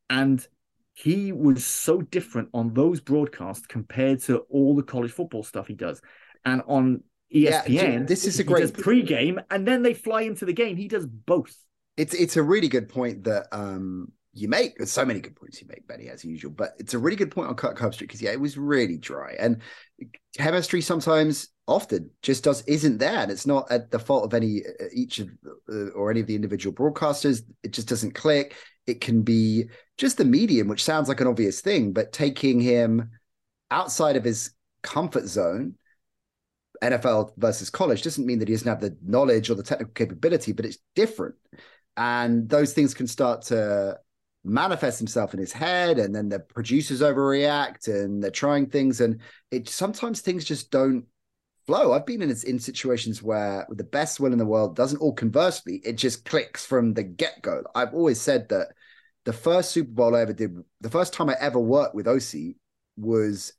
And he was so different on those broadcasts compared to all the college football stuff he does. And on ESPN, yeah, this is a great pre-game, and then they fly into the game. He does both. It's it's a really good point that um you make. There's so many good points you make, Benny, as usual. But it's a really good point on Kirk Herbstreit because yeah, it was really dry and chemistry sometimes, often just does isn't there, and it's not at the fault of any uh, each of uh, or any of the individual broadcasters. It just doesn't click. It can be just the medium, which sounds like an obvious thing, but taking him outside of his comfort zone. NFL versus college doesn't mean that he doesn't have the knowledge or the technical capability, but it's different and those things can start to manifests himself in his head and then the producers overreact and they're trying things and it sometimes things just don't flow. I've been in in situations where the best will in the world doesn't all conversely it just clicks from the get-go. I've always said that the first super bowl i ever did the first time i ever worked with Osi was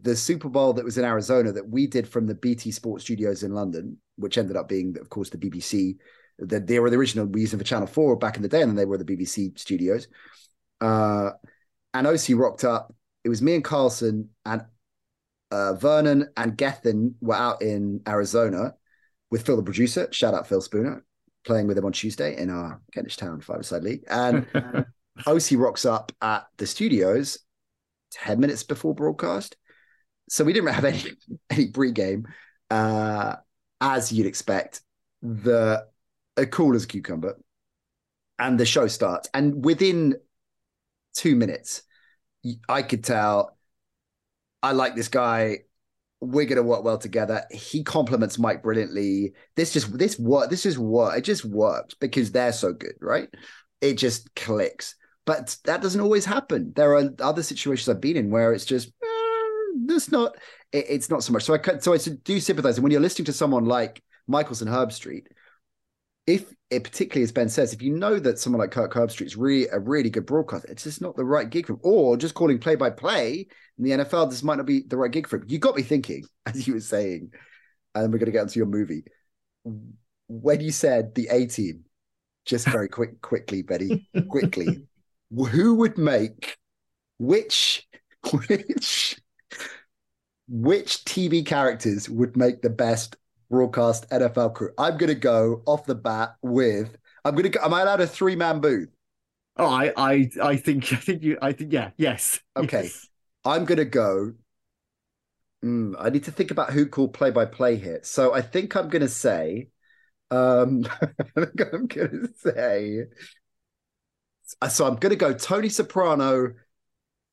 the super bowl that was in arizona that we did from the bt sports studios in london which ended up being of course the bbc that they were the original we used them for Channel Four back in the day, and then they were the BBC studios. Uh, and Osi rocked up. It was me and Carlson and uh, Vernon and Gethin were out in Arizona with Phil, the producer. Shout out Phil Spooner, playing with him on Tuesday in our Kentish Town five-a-side league. And Osi rocks up at the studios ten minutes before broadcast. So we didn't have any any pre-game, uh, as you'd expect. The cool as a cucumber. And the show starts. And within two minutes, I could tell I like this guy. We're gonna work well together. He compliments Mike brilliantly. This just this work. This is work. It just works because they're so good, right? It just clicks. But that doesn't always happen. There are other situations I've been in where it's just eh, that's not. It, it's not so much. So I so I do sympathize. And when you're listening to someone like Michaelson Herb Herbstreit, if it particularly as Ben says, if you know that someone like Kirk Herbstreit is really a really good broadcaster, it's just not the right gig for him. Or just calling play by play in the NFL, this might not be the right gig for him. You got me thinking, as you were saying, and we're going to get into your movie. When you said the A team, just very quick, quickly, Betty, quickly, who would make which which which TV characters would make the best broadcast NFL crew. I'm going to go off the bat with. I'm going to. Go, am I allowed a three man booth? Oh, I, I, I think, I think you, I think, yeah, yes. Okay, yes. I'm going to go. Mm, I need to think about who called play by play here. So I think I'm going to say. Um, I'm going to say. So I'm going to go Tony Soprano,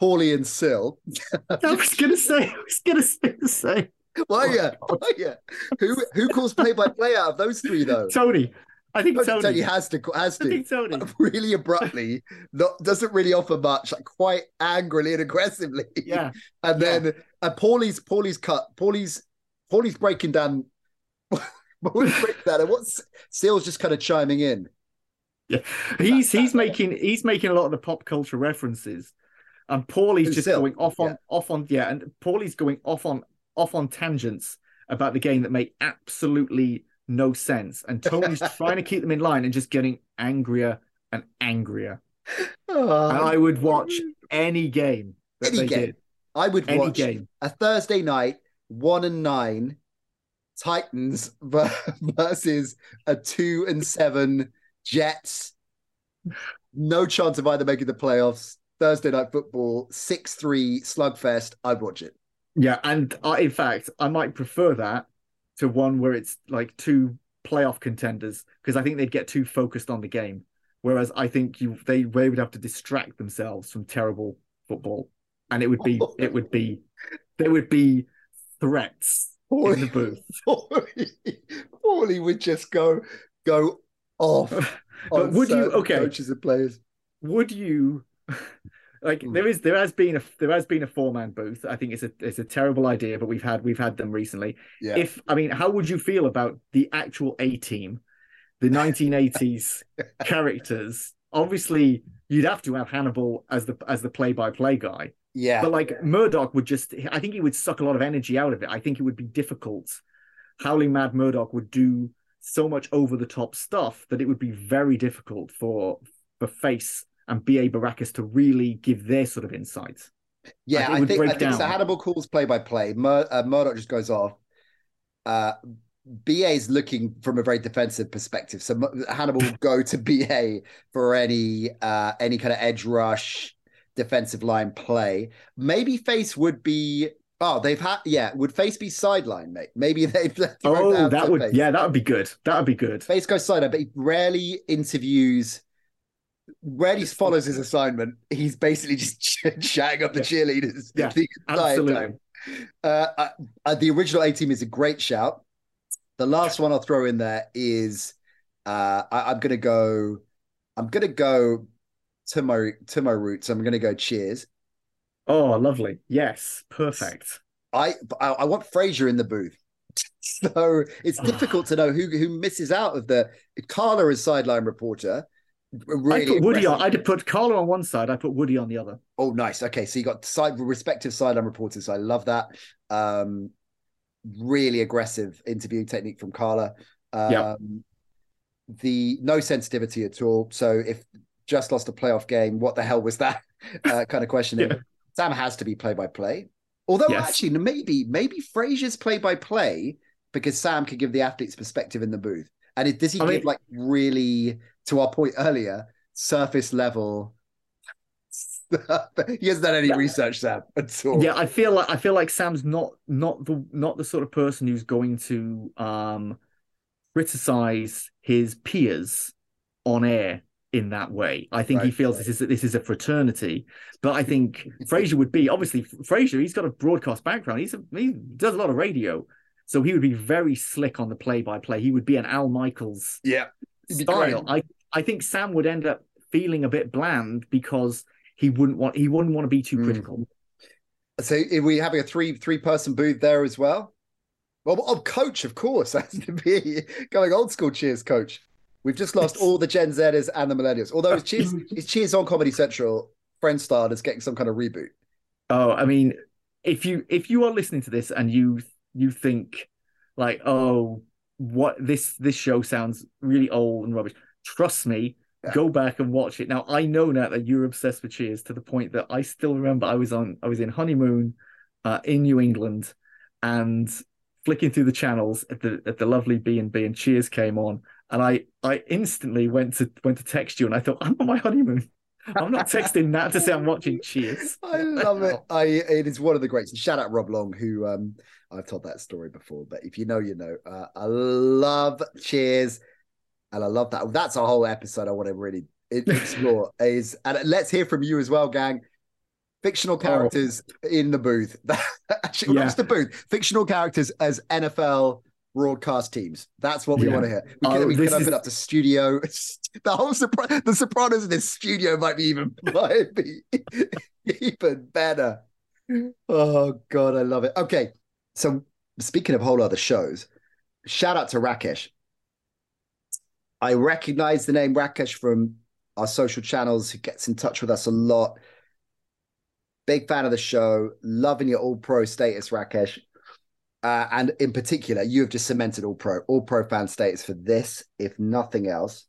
Paulie, and Sil. I was going to say. I was going to say. Why yeah? Why yeah? Who who calls play by play out of those three though? Tony. I think Tony. Tony has to has to. I think Tony. Really abruptly, not doesn't really offer much, like quite angrily and aggressively. Yeah. And then yeah. and Paulie's Paulie's cut. Paulie's Paulie's breaking down Paulie's breaking down and what's Sil's just kind of chiming in. Yeah. He's he's making he's making a lot of the pop culture references. And Paulie's just Sil. going off on yeah. off on yeah, and Paulie's going off on off on tangents about the game that make absolutely no sense. And Tony's trying to keep them in line and just getting angrier and angrier. Oh, and I would watch any game that any they game. did. I would any watch game. a Thursday night, one and nine, Titans versus a two and seven Jets. No chance of either making the playoffs. Thursday night football, 6 3 slugfest. I'd watch it. Yeah, and I, in fact, I might prefer that to one where it's like two playoff contenders because I think they'd get too focused on the game. Whereas I think you they they would have to distract themselves from terrible football, and it would be it would be there would be threats Paulie, in the booth. Paulie, Paulie would just go go off. but would you okay coaches and players? Would you like mm. there is there has been a there has been a four man booth. I think it's a it's a terrible idea, but we've had we've had them recently. Yeah. If I mean, how would you feel about the actual A team, the 1980s characters? Obviously, you'd have to have Hannibal as the as the play by play guy. Yeah. But like Murdock would just I think he would suck a lot of energy out of it. I think it would be difficult Howling Mad Murdock would do so much over the top stuff that it would be very difficult for for Face and B.A. Baracus to really give their sort of insights. Yeah, I think, I think so. Hannibal calls play by play. Murdock just goes off. Uh, BA is looking from a very defensive perspective. So Hannibal will go to BA for any uh, any kind of edge rush defensive line play. Maybe Face would be oh they've had yeah would Face be sideline mate? Maybe they've oh that would face. yeah that would be good that would be good. Face goes sideline, but he rarely interviews. Rarely follows his assignment. He's basically just chatting up the cheerleaders. Yeah, absolutely. Uh, uh, uh, the original A team is a great shout. The last one I'll throw in there is uh, I, am gonna go. I'm gonna go to my to my roots. I'm gonna go Cheers. Oh, lovely! Yes, perfect. I I, I want Frasier in the booth. so it's difficult to know who who misses out of the Carla is sideline reporter. Really I put Woody on. I'd put Carla on one side. I put Woody on the other. Oh, nice. Okay, so you got side respective sideline reporters. I love that. Um, really aggressive interview technique from Carla. Um, yeah. The no sensitivity at all. So if just lost a playoff game, what the hell was that? Uh, kind of questioning. yeah. Sam has to be play by play. Although yes. actually, maybe maybe Frasier's play by play because Sam could give the athlete's perspective in the booth. And it, does he I give mean, like really, to our point earlier, surface level he hasn't done any research, Sam, at all. Yeah, I feel like I feel like Sam's not not the not the sort of person who's going to um criticize his peers on air in that way. I think right, he feels right. this is this is a fraternity, but I think Frasier would be obviously Frasier. He's got a broadcast background. He's a, he does a lot of radio, so he would be very slick on the play by play. He would be an Al Michaels yeah style. I I think Sam would end up feeling a bit bland because he wouldn't want he wouldn't want to be too hmm. critical. Mm. So are we having a three three person booth there as well? Well, oh, coach, of course, has to be going old school. Cheers, coach. We've just lost all the Gen Zers and the Millennials. Although it's Cheers, it's Cheers on Comedy Central, Frasier is getting some kind of reboot. Oh, I mean, if you if you are listening to this and you you think like, oh, what this this show sounds really old and rubbish, trust me, go back and watch it. Now I know now that you're obsessed with Cheers to the point that I still remember I was on I was in honeymoon uh, in New England and flicking through the channels at the at the lovely B and B and Cheers came on and I I instantly went to went to text you and I thought I'm on my honeymoon. I'm not texting that to say I'm watching Cheers. I love it. I it is one of the greats. And shout out Rob Long, who um I've told that story before, but if you know, you know. Uh, I love Cheers and I love that. That's a whole episode I want to really explore. is and let's hear from you as well, gang. Fictional oh. characters oh. in the booth. Actually, yeah. the booth? Fictional characters as NFL broadcast teams. That's what we yeah. want to hear. We can, oh, we can open is... up the studio. The whole the Sopranos in this studio might be even might be even better. Oh god, I love it. Okay, so speaking of whole other shows, shout out to Rakesh I recognize the name Rakesh from our social channels, who gets in touch with us a lot. Big fan of the show, loving your all pro status, Rakesh. Uh, and in particular, you have just cemented all pro, all pro fan status for this, if nothing else.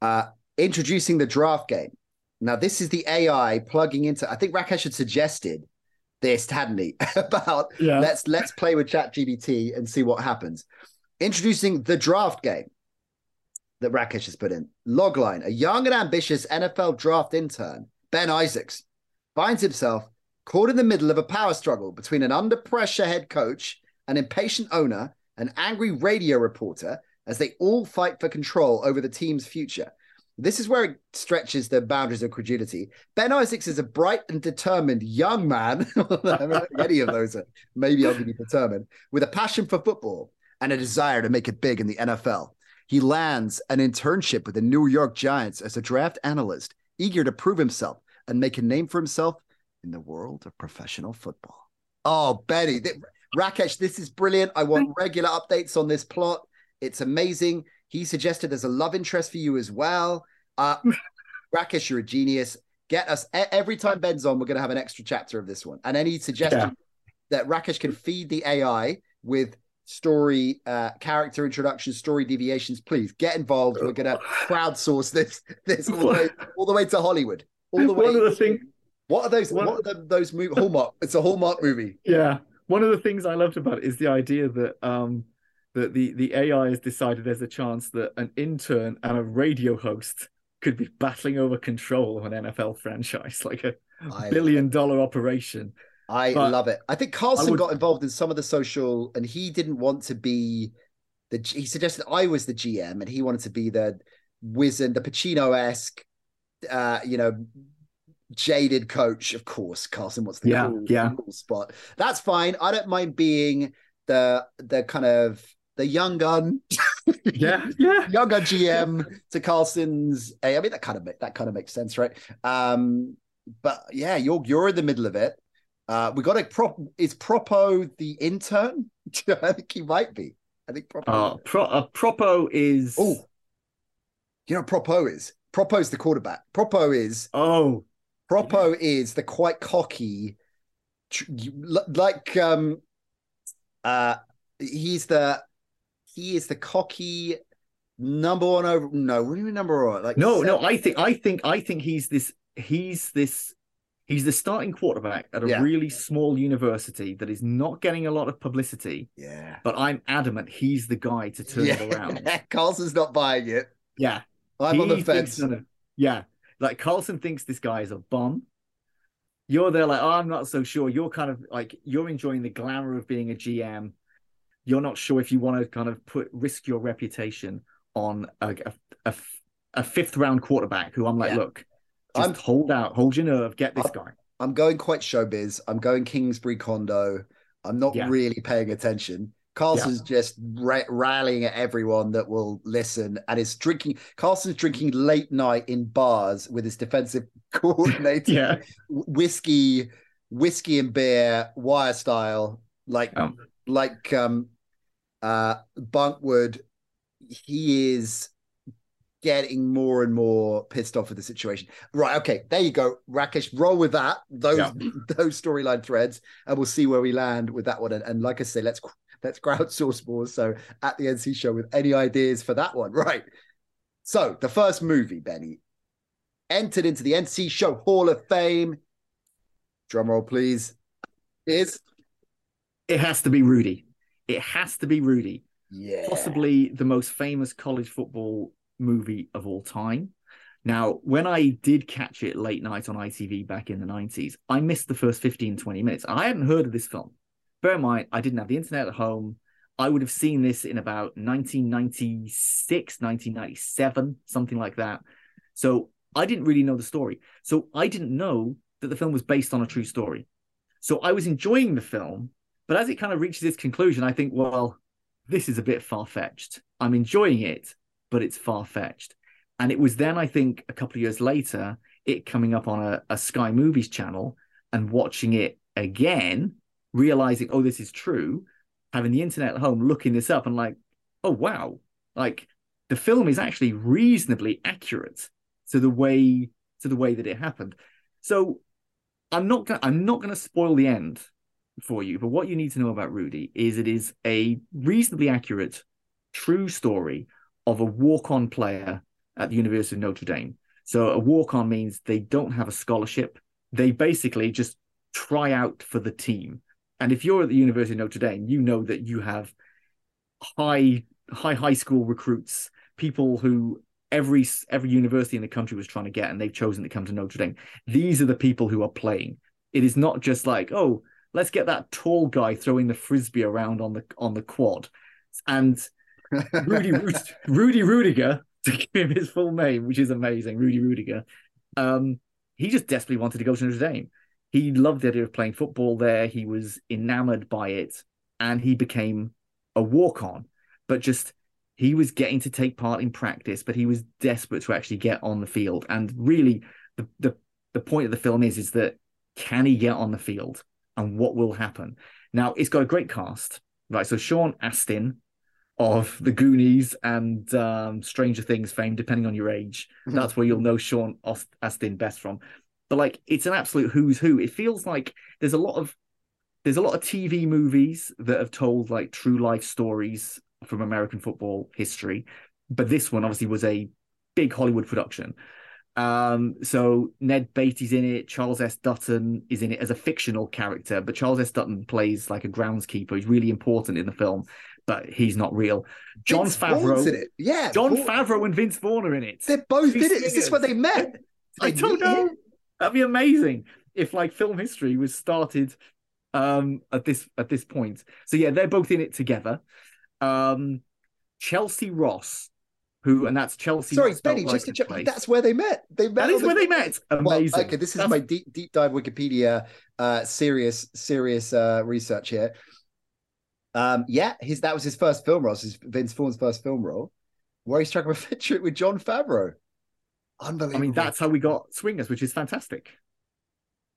Uh, introducing the draft game. Now, this is the AI plugging into. I think Rakesh had suggested this, hadn't he? About yeah. let's let's play with ChatGPT and see what happens. Introducing the draft game that Rakesh has put in. Logline A young and ambitious NFL draft intern, Ben Isaacs, finds himself caught in the middle of a power struggle between an under pressure head coach, an impatient owner, an angry radio reporter, as they all fight for control over the team's future. This is where it stretches the boundaries of credulity. Ben Isaacs is a bright and determined young man. any of those are maybe be determined, with a passion for football and a desire to make it big in the NFL. He lands an internship with the New York Giants as a draft analyst, eager to prove himself and make a name for himself in the world of professional football. Oh, Betty, th- Rakesh, this is brilliant. I want regular updates on this plot. It's amazing. He suggested there's a love interest for you as well. Uh, Rakesh, you're a genius. Get us every time Ben's on, we're going to have an extra chapter of this one. And any suggestion yeah. that Rakesh can feed the AI with story, uh, character introductions, story deviations, please get involved. We're gonna crowdsource this this all the way all the way to Hollywood. All the way. One of the thing What are those? One- what are the, those movie Hallmark? It's a Hallmark movie. Yeah, one of the things I loved about it is the idea that um that the the AI has decided there's a chance that an intern and a radio host could be battling over control of an NFL franchise, like a I billion dollar operation. I But love it. I think Carlson would- got involved in some of the social, and he didn't want to be the. He suggested I was the GM, and he wanted to be the wizened, the Pacino esque, uh, you know, jaded coach. Of course, Carlson wants the Yeah, cool, yeah. cool spot. That's fine. I don't mind being the the kind of the young gun. Yeah, yeah. younger GM to Carlson's I mean, that kind of that kind of makes sense, right? Um, but yeah, you're you're in the middle of it. Uh, we got a prop. Is Propo the intern? I think he might be. I think Propo. Uh, pro, uh, Propo is. oh, you know, what Propo is Propo's the quarterback. Propo is oh, Propo is the quite cocky, tr- like um, uh, he's the he is the cocky number one over. No, what do you mean number one? Like no, no. I think, I think, I think he's this. He's this. He's the starting quarterback at a Yeah. really small university that is not getting a lot of publicity. yeah. But I'm adamant he's the guy to turn it around. Carlson's not buying it. Yeah, I'm on the fence. thinks- no, no. Yeah, like Carlson thinks this guy is a bum. You're there, like, oh, I'm not so sure. You're kind of like you're enjoying the glamour of being a GM. You're not sure if you want to kind of put risk your reputation on a a, a, a fifth round quarterback. Who I'm like, Yeah. look, just I'm- hold out, hold your nerve, get this guy. I'm going quite showbiz. I'm going Kingsbury Condo. I'm not Yeah. really paying attention. Carlson's just ra- rallying at everyone that will listen and is drinking. Carlson's drinking late night in bars with his defensive coordinator. Yeah, whiskey, whiskey and beer, wire style, like Um. like um uh Bunkwood. He is getting more and more pissed off with the situation. Right, okay, there you go. Rakesh, roll with that, those Yeah. those storyline threads, and we'll see where we land with that one. And, and like I say, let's let's crowdsource more. So at the NC show with any ideas for that one. Right. So the first movie, Benny, entered into the NC Show Hall of Fame. Drum roll, please. Is it has to be Rudy. It has to be Rudy. yeah, possibly the most famous college football movie of all time. Now, when I did catch it late night on ITV back in the 90s, I missed the first 15, 20 minutes. I hadn't heard of this film. Bear in mind, I didn't have the internet at home. I would have seen this in about 1996, 1997, something like that. So I didn't really know the story. So I didn't know that the film was based on a true story. So I was enjoying the film, but as it kind of reaches its conclusion, I think, well, this is a bit far fetched. I'm enjoying it, but it's far fetched. And it was then, I think, a couple of years later, it coming up on a, a Sky Movies channel and watching it again, realizing, oh, this is true, having the internet at home, looking this up and like, oh, wow, like the film is actually reasonably accurate to the way to the way that it happened. So I'm not gonna I'm not gonna spoil the end for you, but what you need to know about Rudy is it is a reasonably accurate, true story of a walk-on player at the University of Notre Dame. So a walk-on means they don't have a scholarship. They basically just try out for the team. And if you're at the University of Notre Dame, you know that you have high high high school recruits, people who every every university in the country was trying to get, and they've chosen to come to Notre Dame. These are the people who are playing. It is not just like, oh, let's get that tall guy throwing the frisbee around on the on the quad, and Rudy Rudy Ruettiger to give him his full name, which is amazing. Rudy Ruettiger. Um, he just desperately wanted to go to Notre Dame. He loved the idea of playing football there. He was enamored by it, and he became a walk on. But just he was getting to take part in practice, but he was desperate to actually get on the field. And really, the the the point of the film is is that can he get on the field, and what will happen? Now, it's got a great cast, right? So Sean Astin of The Goonies and um, Stranger Things fame, depending on your age, that's where you'll know Sean Astin best from. But like, it's an absolute who's who. It feels like there's a lot of there's a lot of TV movies that have told like true life stories from American football history, but this one obviously was a big Hollywood production. Um, so Ned Beatty's in it. Charles S. Dutton is in it as a fictional character, but Charles S. Dutton plays like a groundskeeper. He's really important in the film, but he's not real. John Vince Favreau, Vaughn's in it. Yeah, John Vaughn- Favreau and Vince Vaughn are in it. They're both Two in it. Is this where they met? I don't know. That'd be amazing if like film history was started um at this at this point. So yeah, they're both in it together. Um Chelcie Ross, who and that's Chelcie. Sorry, Benny, just to check. That's where they met. They met. that is the- where they met. Well, Amazing. okay, this is That's- my deep deep dive Wikipedia uh serious serious uh research here. Um yeah, his that was his first film role, his Vince Vaughn's first film role, where he struck up a picture with John Favreau. Unbelievable. I mean, that's how we got Swingers, which is fantastic.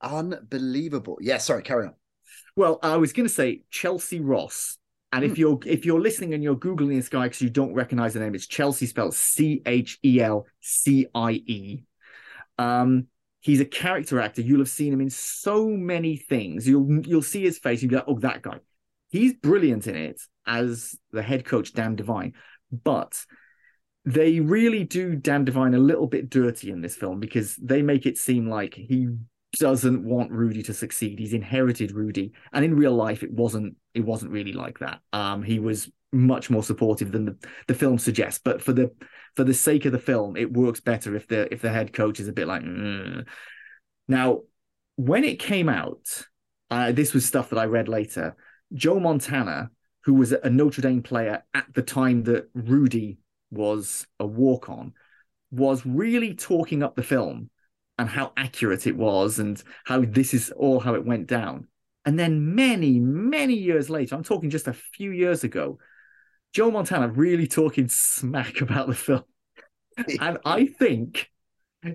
unbelievable. Yeah, sorry, carry on. Well, I was going to say Chelcie Ross, and Hmm. if you're if you're listening and you're googling this guy because you don't recognize the name, it's Chelcie spelled C H E L C I E. Um, he's a character actor. You'll have seen him in so many things. You'll you'll see his face. You'll be like, oh, that guy. He's brilliant in it as the head coach Dan Devine, but they really do Dan Devine a little bit dirty in this film because they make it seem like he doesn't want Rudy to succeed. He's inherited Rudy, and in real life, it wasn't. It wasn't really like that. Um, he was much more supportive than the, the film suggests. But for the for the sake of the film, it works better if the if the head coach is a bit like. "Mm." Now, when it came out, uh, this was stuff that I read later. Joe Montana, who was a Notre Dame player at the time that Rudy was a walk on, was really talking up the film and how accurate it was and how this is all how it went down. And then many, many years later, I'm talking just a few years ago, Joe Montana really talking smack about the film. and I think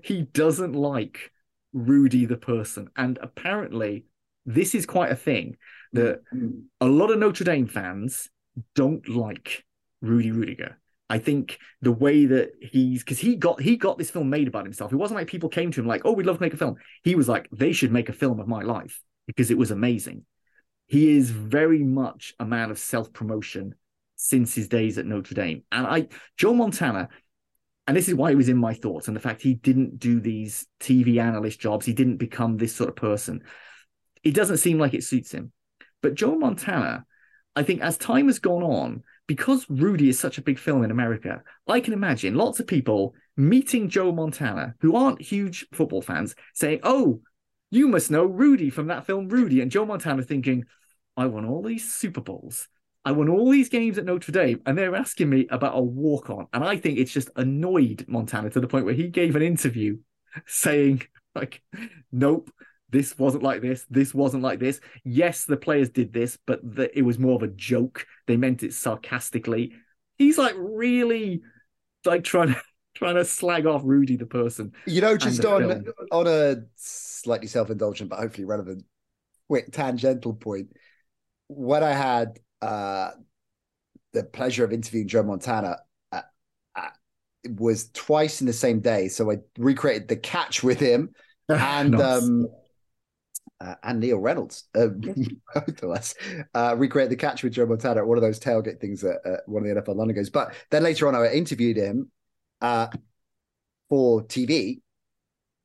he doesn't like Rudy the person. And apparently, this is quite a thing that mm. a lot of Notre Dame fans don't like Rudy Ruettiger. I think the way that he's because he got he got this film made about himself. It wasn't like people came to him like, "Oh, we'd love to make a film." He was like, "They should make a film of my life because it was amazing." He is very much a man of self promotion since his days at Notre Dame, and I Joe Montana, and this is why he was in my thoughts, and the fact he didn't do these TV analyst jobs, he didn't become this sort of person. It doesn't seem like it suits him. But Joe Montana, I think as time has gone on, because Rudy is such a big film in America, I can imagine lots of people meeting Joe Montana who aren't huge football fans saying, Oh, you must know Rudy from that film Rudy. And Joe Montana thinking, I won all these Super Bowls. I won all these games at Notre Dame, and they're asking me about a walk on. And I think it's just annoyed Montana to the point where he gave an interview saying, like, nope, this wasn't like this. This wasn't like this. Yes, the players did this, but the, it was more of a joke. They meant it sarcastically. He's like really like trying to trying to slag off Rudy the person. You know, just on film. on a slightly self-indulgent but hopefully relevant, quick tangential point. When I had uh the pleasure of interviewing Joe Montana, uh, uh, it was twice in the same day. So I recreated the catch with him and Nice. um uh, and Neil Reynolds, um, both of us, uh, recreate the catch with Joe Montana at one of those tailgate things at, at one of the NFL London games. But then later on, I interviewed him uh, for TV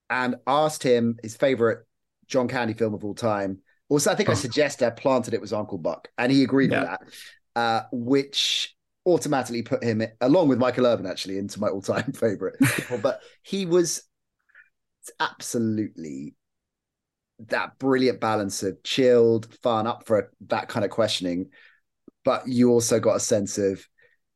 and asked him his favorite John Candy film of all time. Also, I think I Oh. suggested I planted it was Uncle Buck, and he agreed Yeah. with that, uh, which automatically put him, along with Michael Irvin, actually, into my all-time favorite. but he was absolutely that brilliant balance of chilled, fun, up for that kind of questioning. But you also got a sense of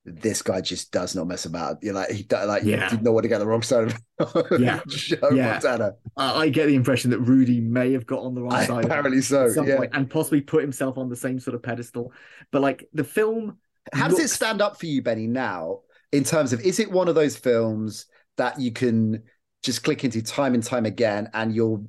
this guy just does not mess about. You're like he like Yeah. you did not want to get the wrong side of Yeah. Joe Yeah. Montana. I, I get the impression that Rudy may have got on the wrong side. Apparently so. at some Yeah. point and possibly put himself on the same sort of pedestal. But like the film, How does it stand up for you, Benny? Now, in terms of, is it one of those films that you can just click into time and time again, and you'll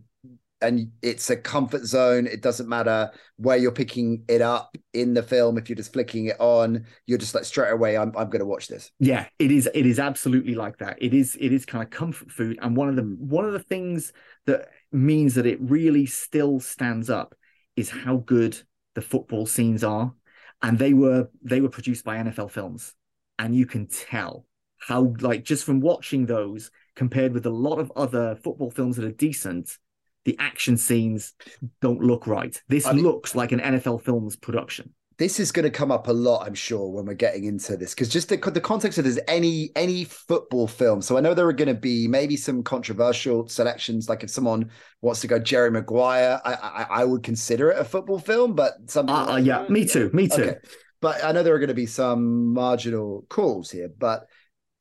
and it's a comfort zone. It doesn't matter where you're picking it up in the film. If you're just flicking it on, you're just like straight away. I'm I'm going to watch this. Yeah, it is. It is absolutely like that. It is. It is kind of comfort food, and one of the one of the things that means that it really still stands up is how good the football scenes are, and they were they were produced by NFL Films, and you can tell how like just from watching those compared with a lot of other football films that are decent, the action scenes don't look right. This I mean- looks like an NFL Films production. this is going to come up a lot, I'm sure, when we're getting into this, because just the, the context of this any any football film. So I know there are going to be maybe some controversial selections, like if someone wants to go Jerry Maguire, I I, I would consider it a football film, but some Uh, uh, yeah, me too, me too. Okay. But I know there are going to be some marginal calls here, but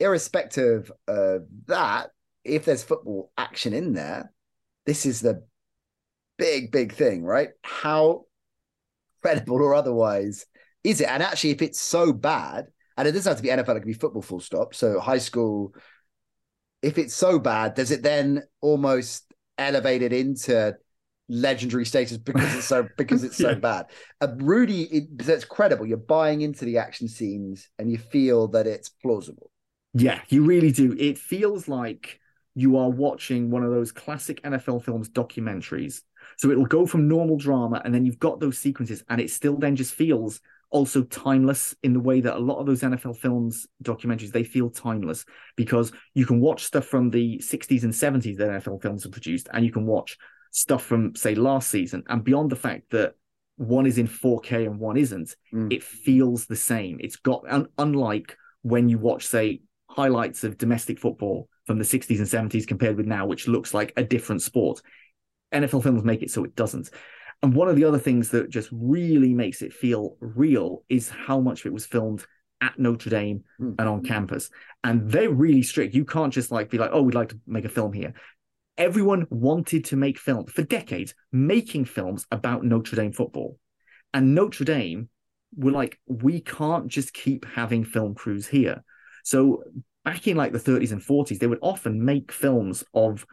irrespective of that, if there's football action in there, this is the big, big thing, right? How credible or otherwise is it? And actually, if it's so bad, and it doesn't have to be NFL, it can be football full stop. So high school, if it's so bad, does it then almost elevate it into legendary status because it's so because it's so Yeah. bad? Uh, Rudy, it, that's credible. You're buying into the action scenes and you feel that it's plausible. Yeah, you really do. It feels like you are watching one of those classic NFL films documentaries. So it'll go from normal drama, and then you've got those sequences, and it still then just feels also timeless in the way that a lot of those NFL films documentaries they feel timeless because you can watch stuff from the 60s and 70s that NFL films have produced, and you can watch stuff from say last season, and beyond the fact that one is in 4K and one isn't, Mm. it feels the same. It's got un- unlike when you watch say highlights of domestic football from the 60s and 70s compared with now, which looks like a different sport. NFL films make it so it doesn't. And one of the other things that just really makes it feel real is how much of it was filmed at Notre Dame Mm. and on campus. And they're really strict. You can't just like be like, oh, we'd like to make a film here. Everyone wanted to make film for decades, making films about Notre Dame football. And Notre Dame were like, we can't just keep having film crews here. So back in like the 30s and 40s, they would often make films of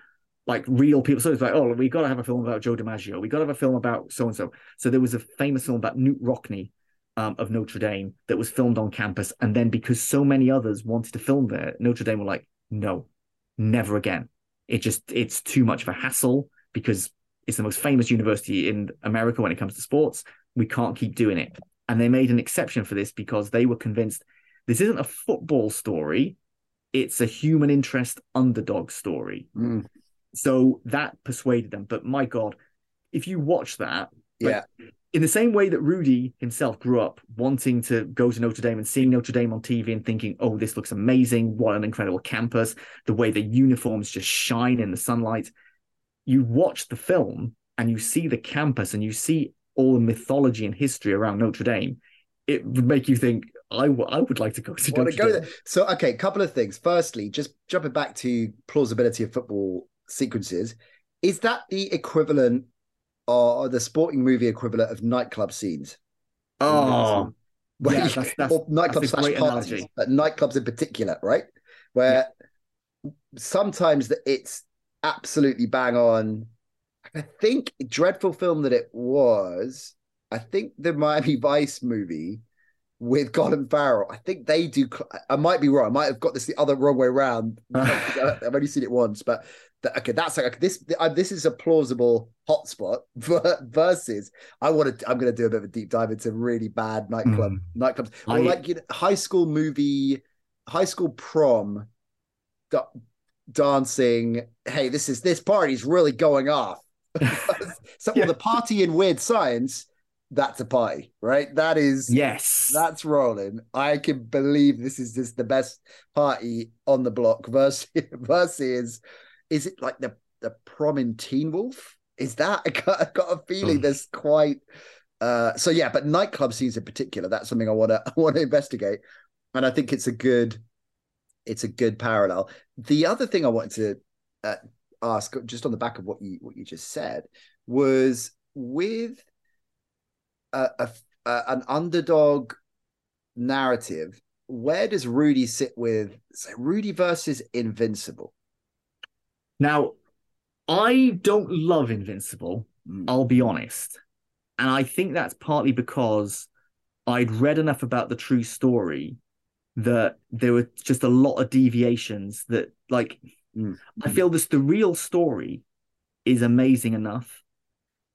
like real people. So it's like, oh, we've got to have a film about Joe DiMaggio. We got to have a film about so and so. So there was a famous film about Knute Rockne um, of Notre Dame that was filmed on campus. And then because so many others wanted to film there, Notre Dame were like, no, never again. It just, it's too much of a hassle because it's the most famous university in America when it comes to sports. We can't keep doing it. And they made an exception for this because they were convinced this isn't a football story, it's a human interest underdog story. Mm. So that persuaded them. But my God, if you watch that, Yeah. in the same way that Rudy himself grew up wanting to go to Notre Dame and seeing Notre Dame on TV and thinking, oh, this looks amazing. What an incredible campus. The way the uniforms just shine in the sunlight. You watch the film and you see the campus and you see all the mythology and history around Notre Dame. It would make you think, I, w- I would like to go to want Notre to go Dame. there. So, okay, a couple of things. Firstly, just jumping back to plausibility of football sequences, is that the equivalent or the sporting movie equivalent of nightclub scenes? Oh, Where yeah, you- that's, that's, or a slash parties, analogy. but nightclubs in particular, right? Where sometimes that it's absolutely bang on. I think dreadful film that it was. I think the Miami Vice movie with Colin Farrell. I think they do. I might be wrong. I might have got this the other wrong way around. I've only seen it once, but th- okay, that's like this. uh, This is a plausible hotspot versus. I want to. I'm going to do a bit of a deep dive into really bad nightclub nightclubs, or I- like you know, high school movie, high school prom, da- dancing. Hey, this is this party's really going off. so, Yeah. well, the party in Weird Science. That's a party, right? That is Yes. that's rolling. I can believe this is just the best party on the block versus versus is it like the the prom in Teen Wolf? Is that I got, I got a feeling Mm. there's quite uh so yeah, but nightclub scenes in particular, that's something I wanna I wanna investigate. And I think it's a good it's a good parallel. The other thing I wanted to uh, ask just on the back of what you what you just said was with a, a, a an underdog narrative. Where does Rudy sit with say Rudy versus Invincible? Now, I don't love Invincible, Mm. I'll be honest. And I think that's partly because I'd read enough about the true story that there were just a lot of deviations that, like, Mm. I feel this the real story is amazing enough.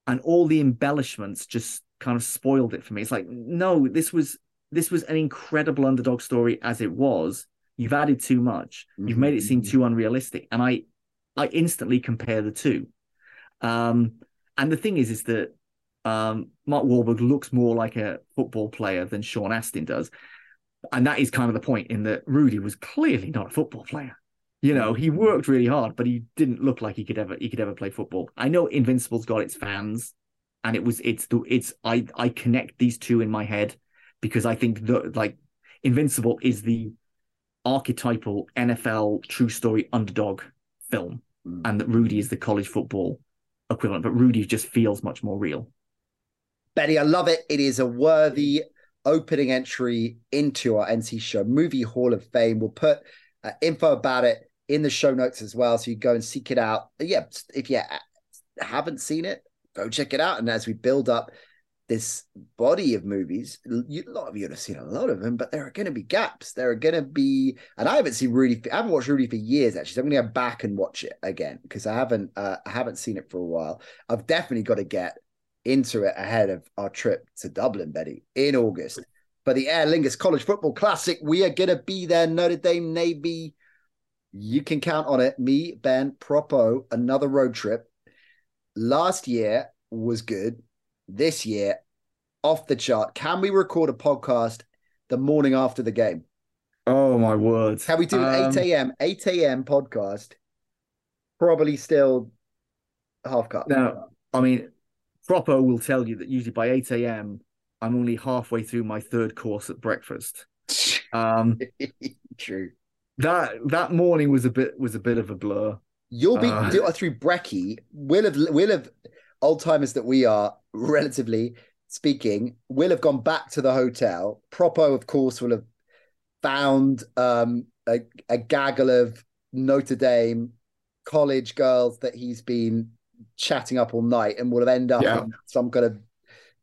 And all the embellishments just kind of spoiled it for me. It's like, no, this was this was an incredible underdog story as it was. You've added too much. You've made it seem Mhm. too unrealistic, and I I instantly compare the two. Um, and the thing is, is that um, Mark Wahlberg looks more like a football player than Sean Astin does, and that is kind of the point. In that Rudy was clearly not a football player. You know, he worked really hard, but he didn't look like he could ever he could ever play football. I know Invincible's got its fans, and it was it's the it's I I connect these two in my head because I think the like Invincible is the archetypal NFL true story underdog film, Mm. and that Rudy is the college football equivalent. But Rudy just feels much more real. Betty, I love it. It is a worthy opening entry into our NC Show Movie Hall of Fame. We'll put uh, info about it in the show notes as well, so you go and seek it out. Yeah, if you haven't seen it, go check it out. And as we build up this body of movies, you, a lot of you have seen a lot of them, but there are going to be gaps. There are going to be, and I haven't seen Rudy. I haven't watched Rudy for years actually. So I'm going to go back and watch it again because I haven't. Uh, I haven't seen it for a while. I've definitely got to get into it ahead of our trip to Dublin, Betty, in August. For the Aer Lingus College Football Classic, we are going to be there. Notre Dame, Navy. You can count on it. Me, Ben, Propo, another road trip. Last year was good. This year, off the chart. Can we record a podcast the morning after the game? Oh my words! Can we do an Um, 8 a.m. 8 a.m. podcast? Probably still half cut. Now, I mean, Propo will tell you that usually by eight a.m. I'm only halfway through my third course at breakfast. Um, True. that that morning was a bit was a bit of a blur. You'll be Uh. through Brecky. We'll have we'll have old timers that we are, relatively speaking. We'll have gone back to the hotel. Propo, of course, will have found um, a, a gaggle of Notre Dame college girls that he's been chatting up all night, and will have end up Yeah. in some kind of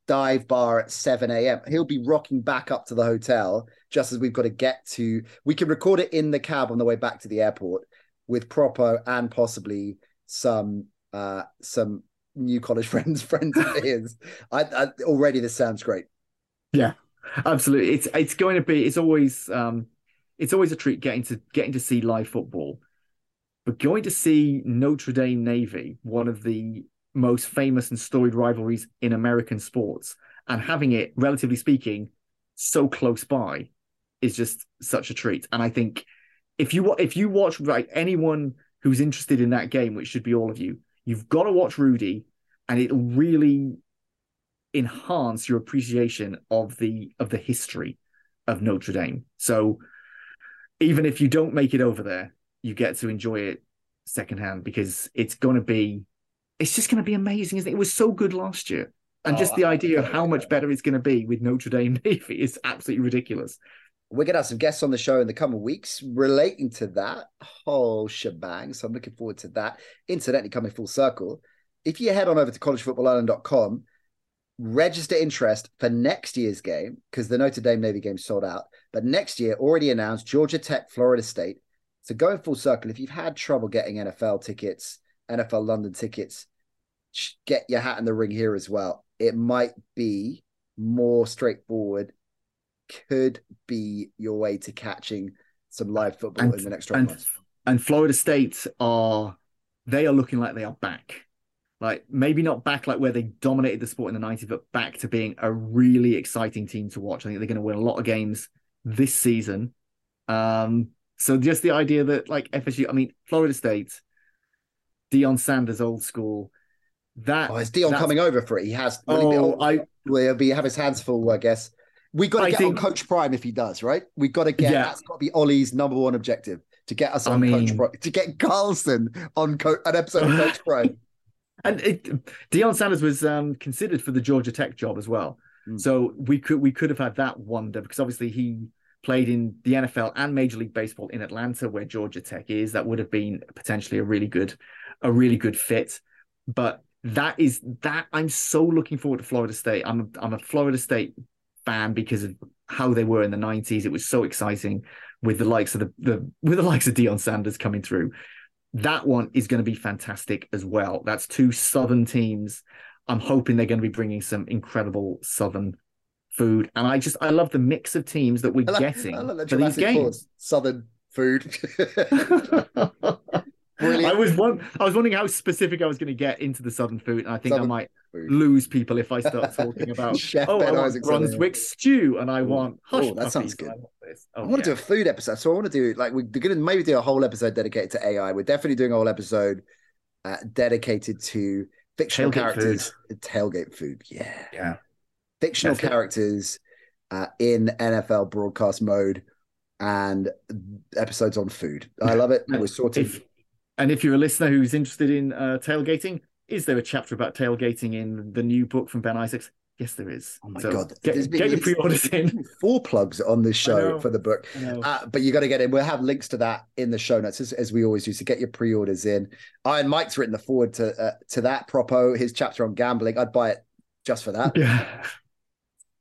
dive bar at 7 a.m. He'll be rocking back up to the hotel just as we've got to get to. We can record it in the cab on the way back to the airport with Propo and possibly some uh some new college friends friends of his. I, I already this sounds great. Yeah, absolutely, it's it's going to be. It's always um, it's always a treat getting to getting to see live football, but going to see Notre Dame Navy, one of the most famous and storied rivalries in American sports, and having it, relatively speaking, so close by, is just such a treat. And I think if you if you watch like anyone who's interested in that game, which should be all of you, you've got to watch Rudy, and it'll really enhance your appreciation of the of the history of Notre Dame. So even if you don't make it over there, you get to enjoy it secondhand because it's going to be it's just going to be amazing. Isn't it? it was so good last year. And just Oh, the idea of how much better it's going to be with Notre Dame Navy is absolutely ridiculous. We're gonna have some guests on the show in the coming weeks relating to that whole shebang. So I'm looking forward to that. Incidentally, coming full circle. If you head on over to collegefootballireland.com, register interest for next year's game because the Notre Dame Navy game sold out. But next year, already announced Georgia Tech, Florida State. So going full circle, if you've had trouble getting NFL tickets, NFL London tickets, get your hat in the ring here as well. It might be more straightforward. Could be your way to catching some live football And- in the next 12 And months. and Florida State are they are looking like they are back. Like maybe not back like where they dominated the sport in the 90s, but back to being a really exciting team to watch. I think they're going to win a lot of games this season. Um, so just the idea that like FSU, I mean, Florida State, Deion Sanders, old school. That Oh, is Deion coming over for it? He has. will Oh, I he'll be have his hands full, I guess. We got to get think- on Coach Prime if he does, right? We got to get Yeah. that's got to be Ollie's number one objective to get us I on Coach Prime, to get Carlson on Co- an episode of Coach Prime. And it, Deion Sanders was um, considered for the Georgia Tech job as well. Mm. So we could we could have had that wonder because obviously he played in the NFL and Major League Baseball in Atlanta, where Georgia Tech is. That would have been potentially a really good a really good fit. But that is that I'm so looking forward to Florida State. I'm a, I'm a Florida State fan because of how they were in the 90s. It was so exciting with the likes of the, the with the likes of Deion Sanders coming through that one is going to be fantastic as well. That's two Southern teams. I'm hoping they're going to be bringing some incredible southern food, and I just I love the mix of teams that we're I like, getting I like for these games. Southern food. Brilliant. I was one. I was wondering how specific I was going to get into the southern food, and I think Southern I might food. lose people if I start talking about. Chef oh, Ben I want Isaac Brunswick stew, and I want hush Oh, that sounds puppies, and good. I want this. I Oh, want to do a food episode. So I want to do like we're going to maybe do a whole episode dedicated to AI. We're definitely doing a whole episode uh, dedicated to fictional Tailgate characters. Tailgate food. Yeah. Yeah. Fictional That's characters uh, in NFL broadcast mode and episodes on food. I love it. And We're sorting. If, and if you're a listener who's interested in uh, tailgating, is there a chapter about tailgating in the new book from Ben Isaacs? Yes, there is. Oh my So god! Get, been get your pre-orders in. Four plugs on this show for the book. Uh, but you got to get in. We'll have links to that in the show notes, as, as we always do. So get your pre-orders in. Iron Mike's written the forward to uh, to that propo. His chapter on gambling. I'd buy it just for that. yeah.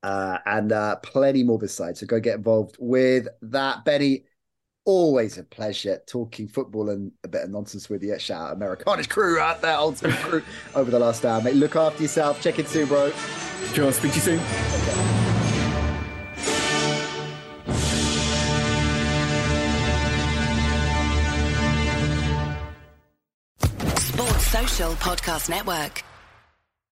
Uh, and uh, plenty more besides. So go get involved with that, Benny. Always a pleasure talking football and a bit of nonsense with you. Shout out Americanish crew out there, old school crew over the last hour, mate. Look after yourself. Check in soon, bro. Sure. Speak to you soon. Sports Social Podcast Network.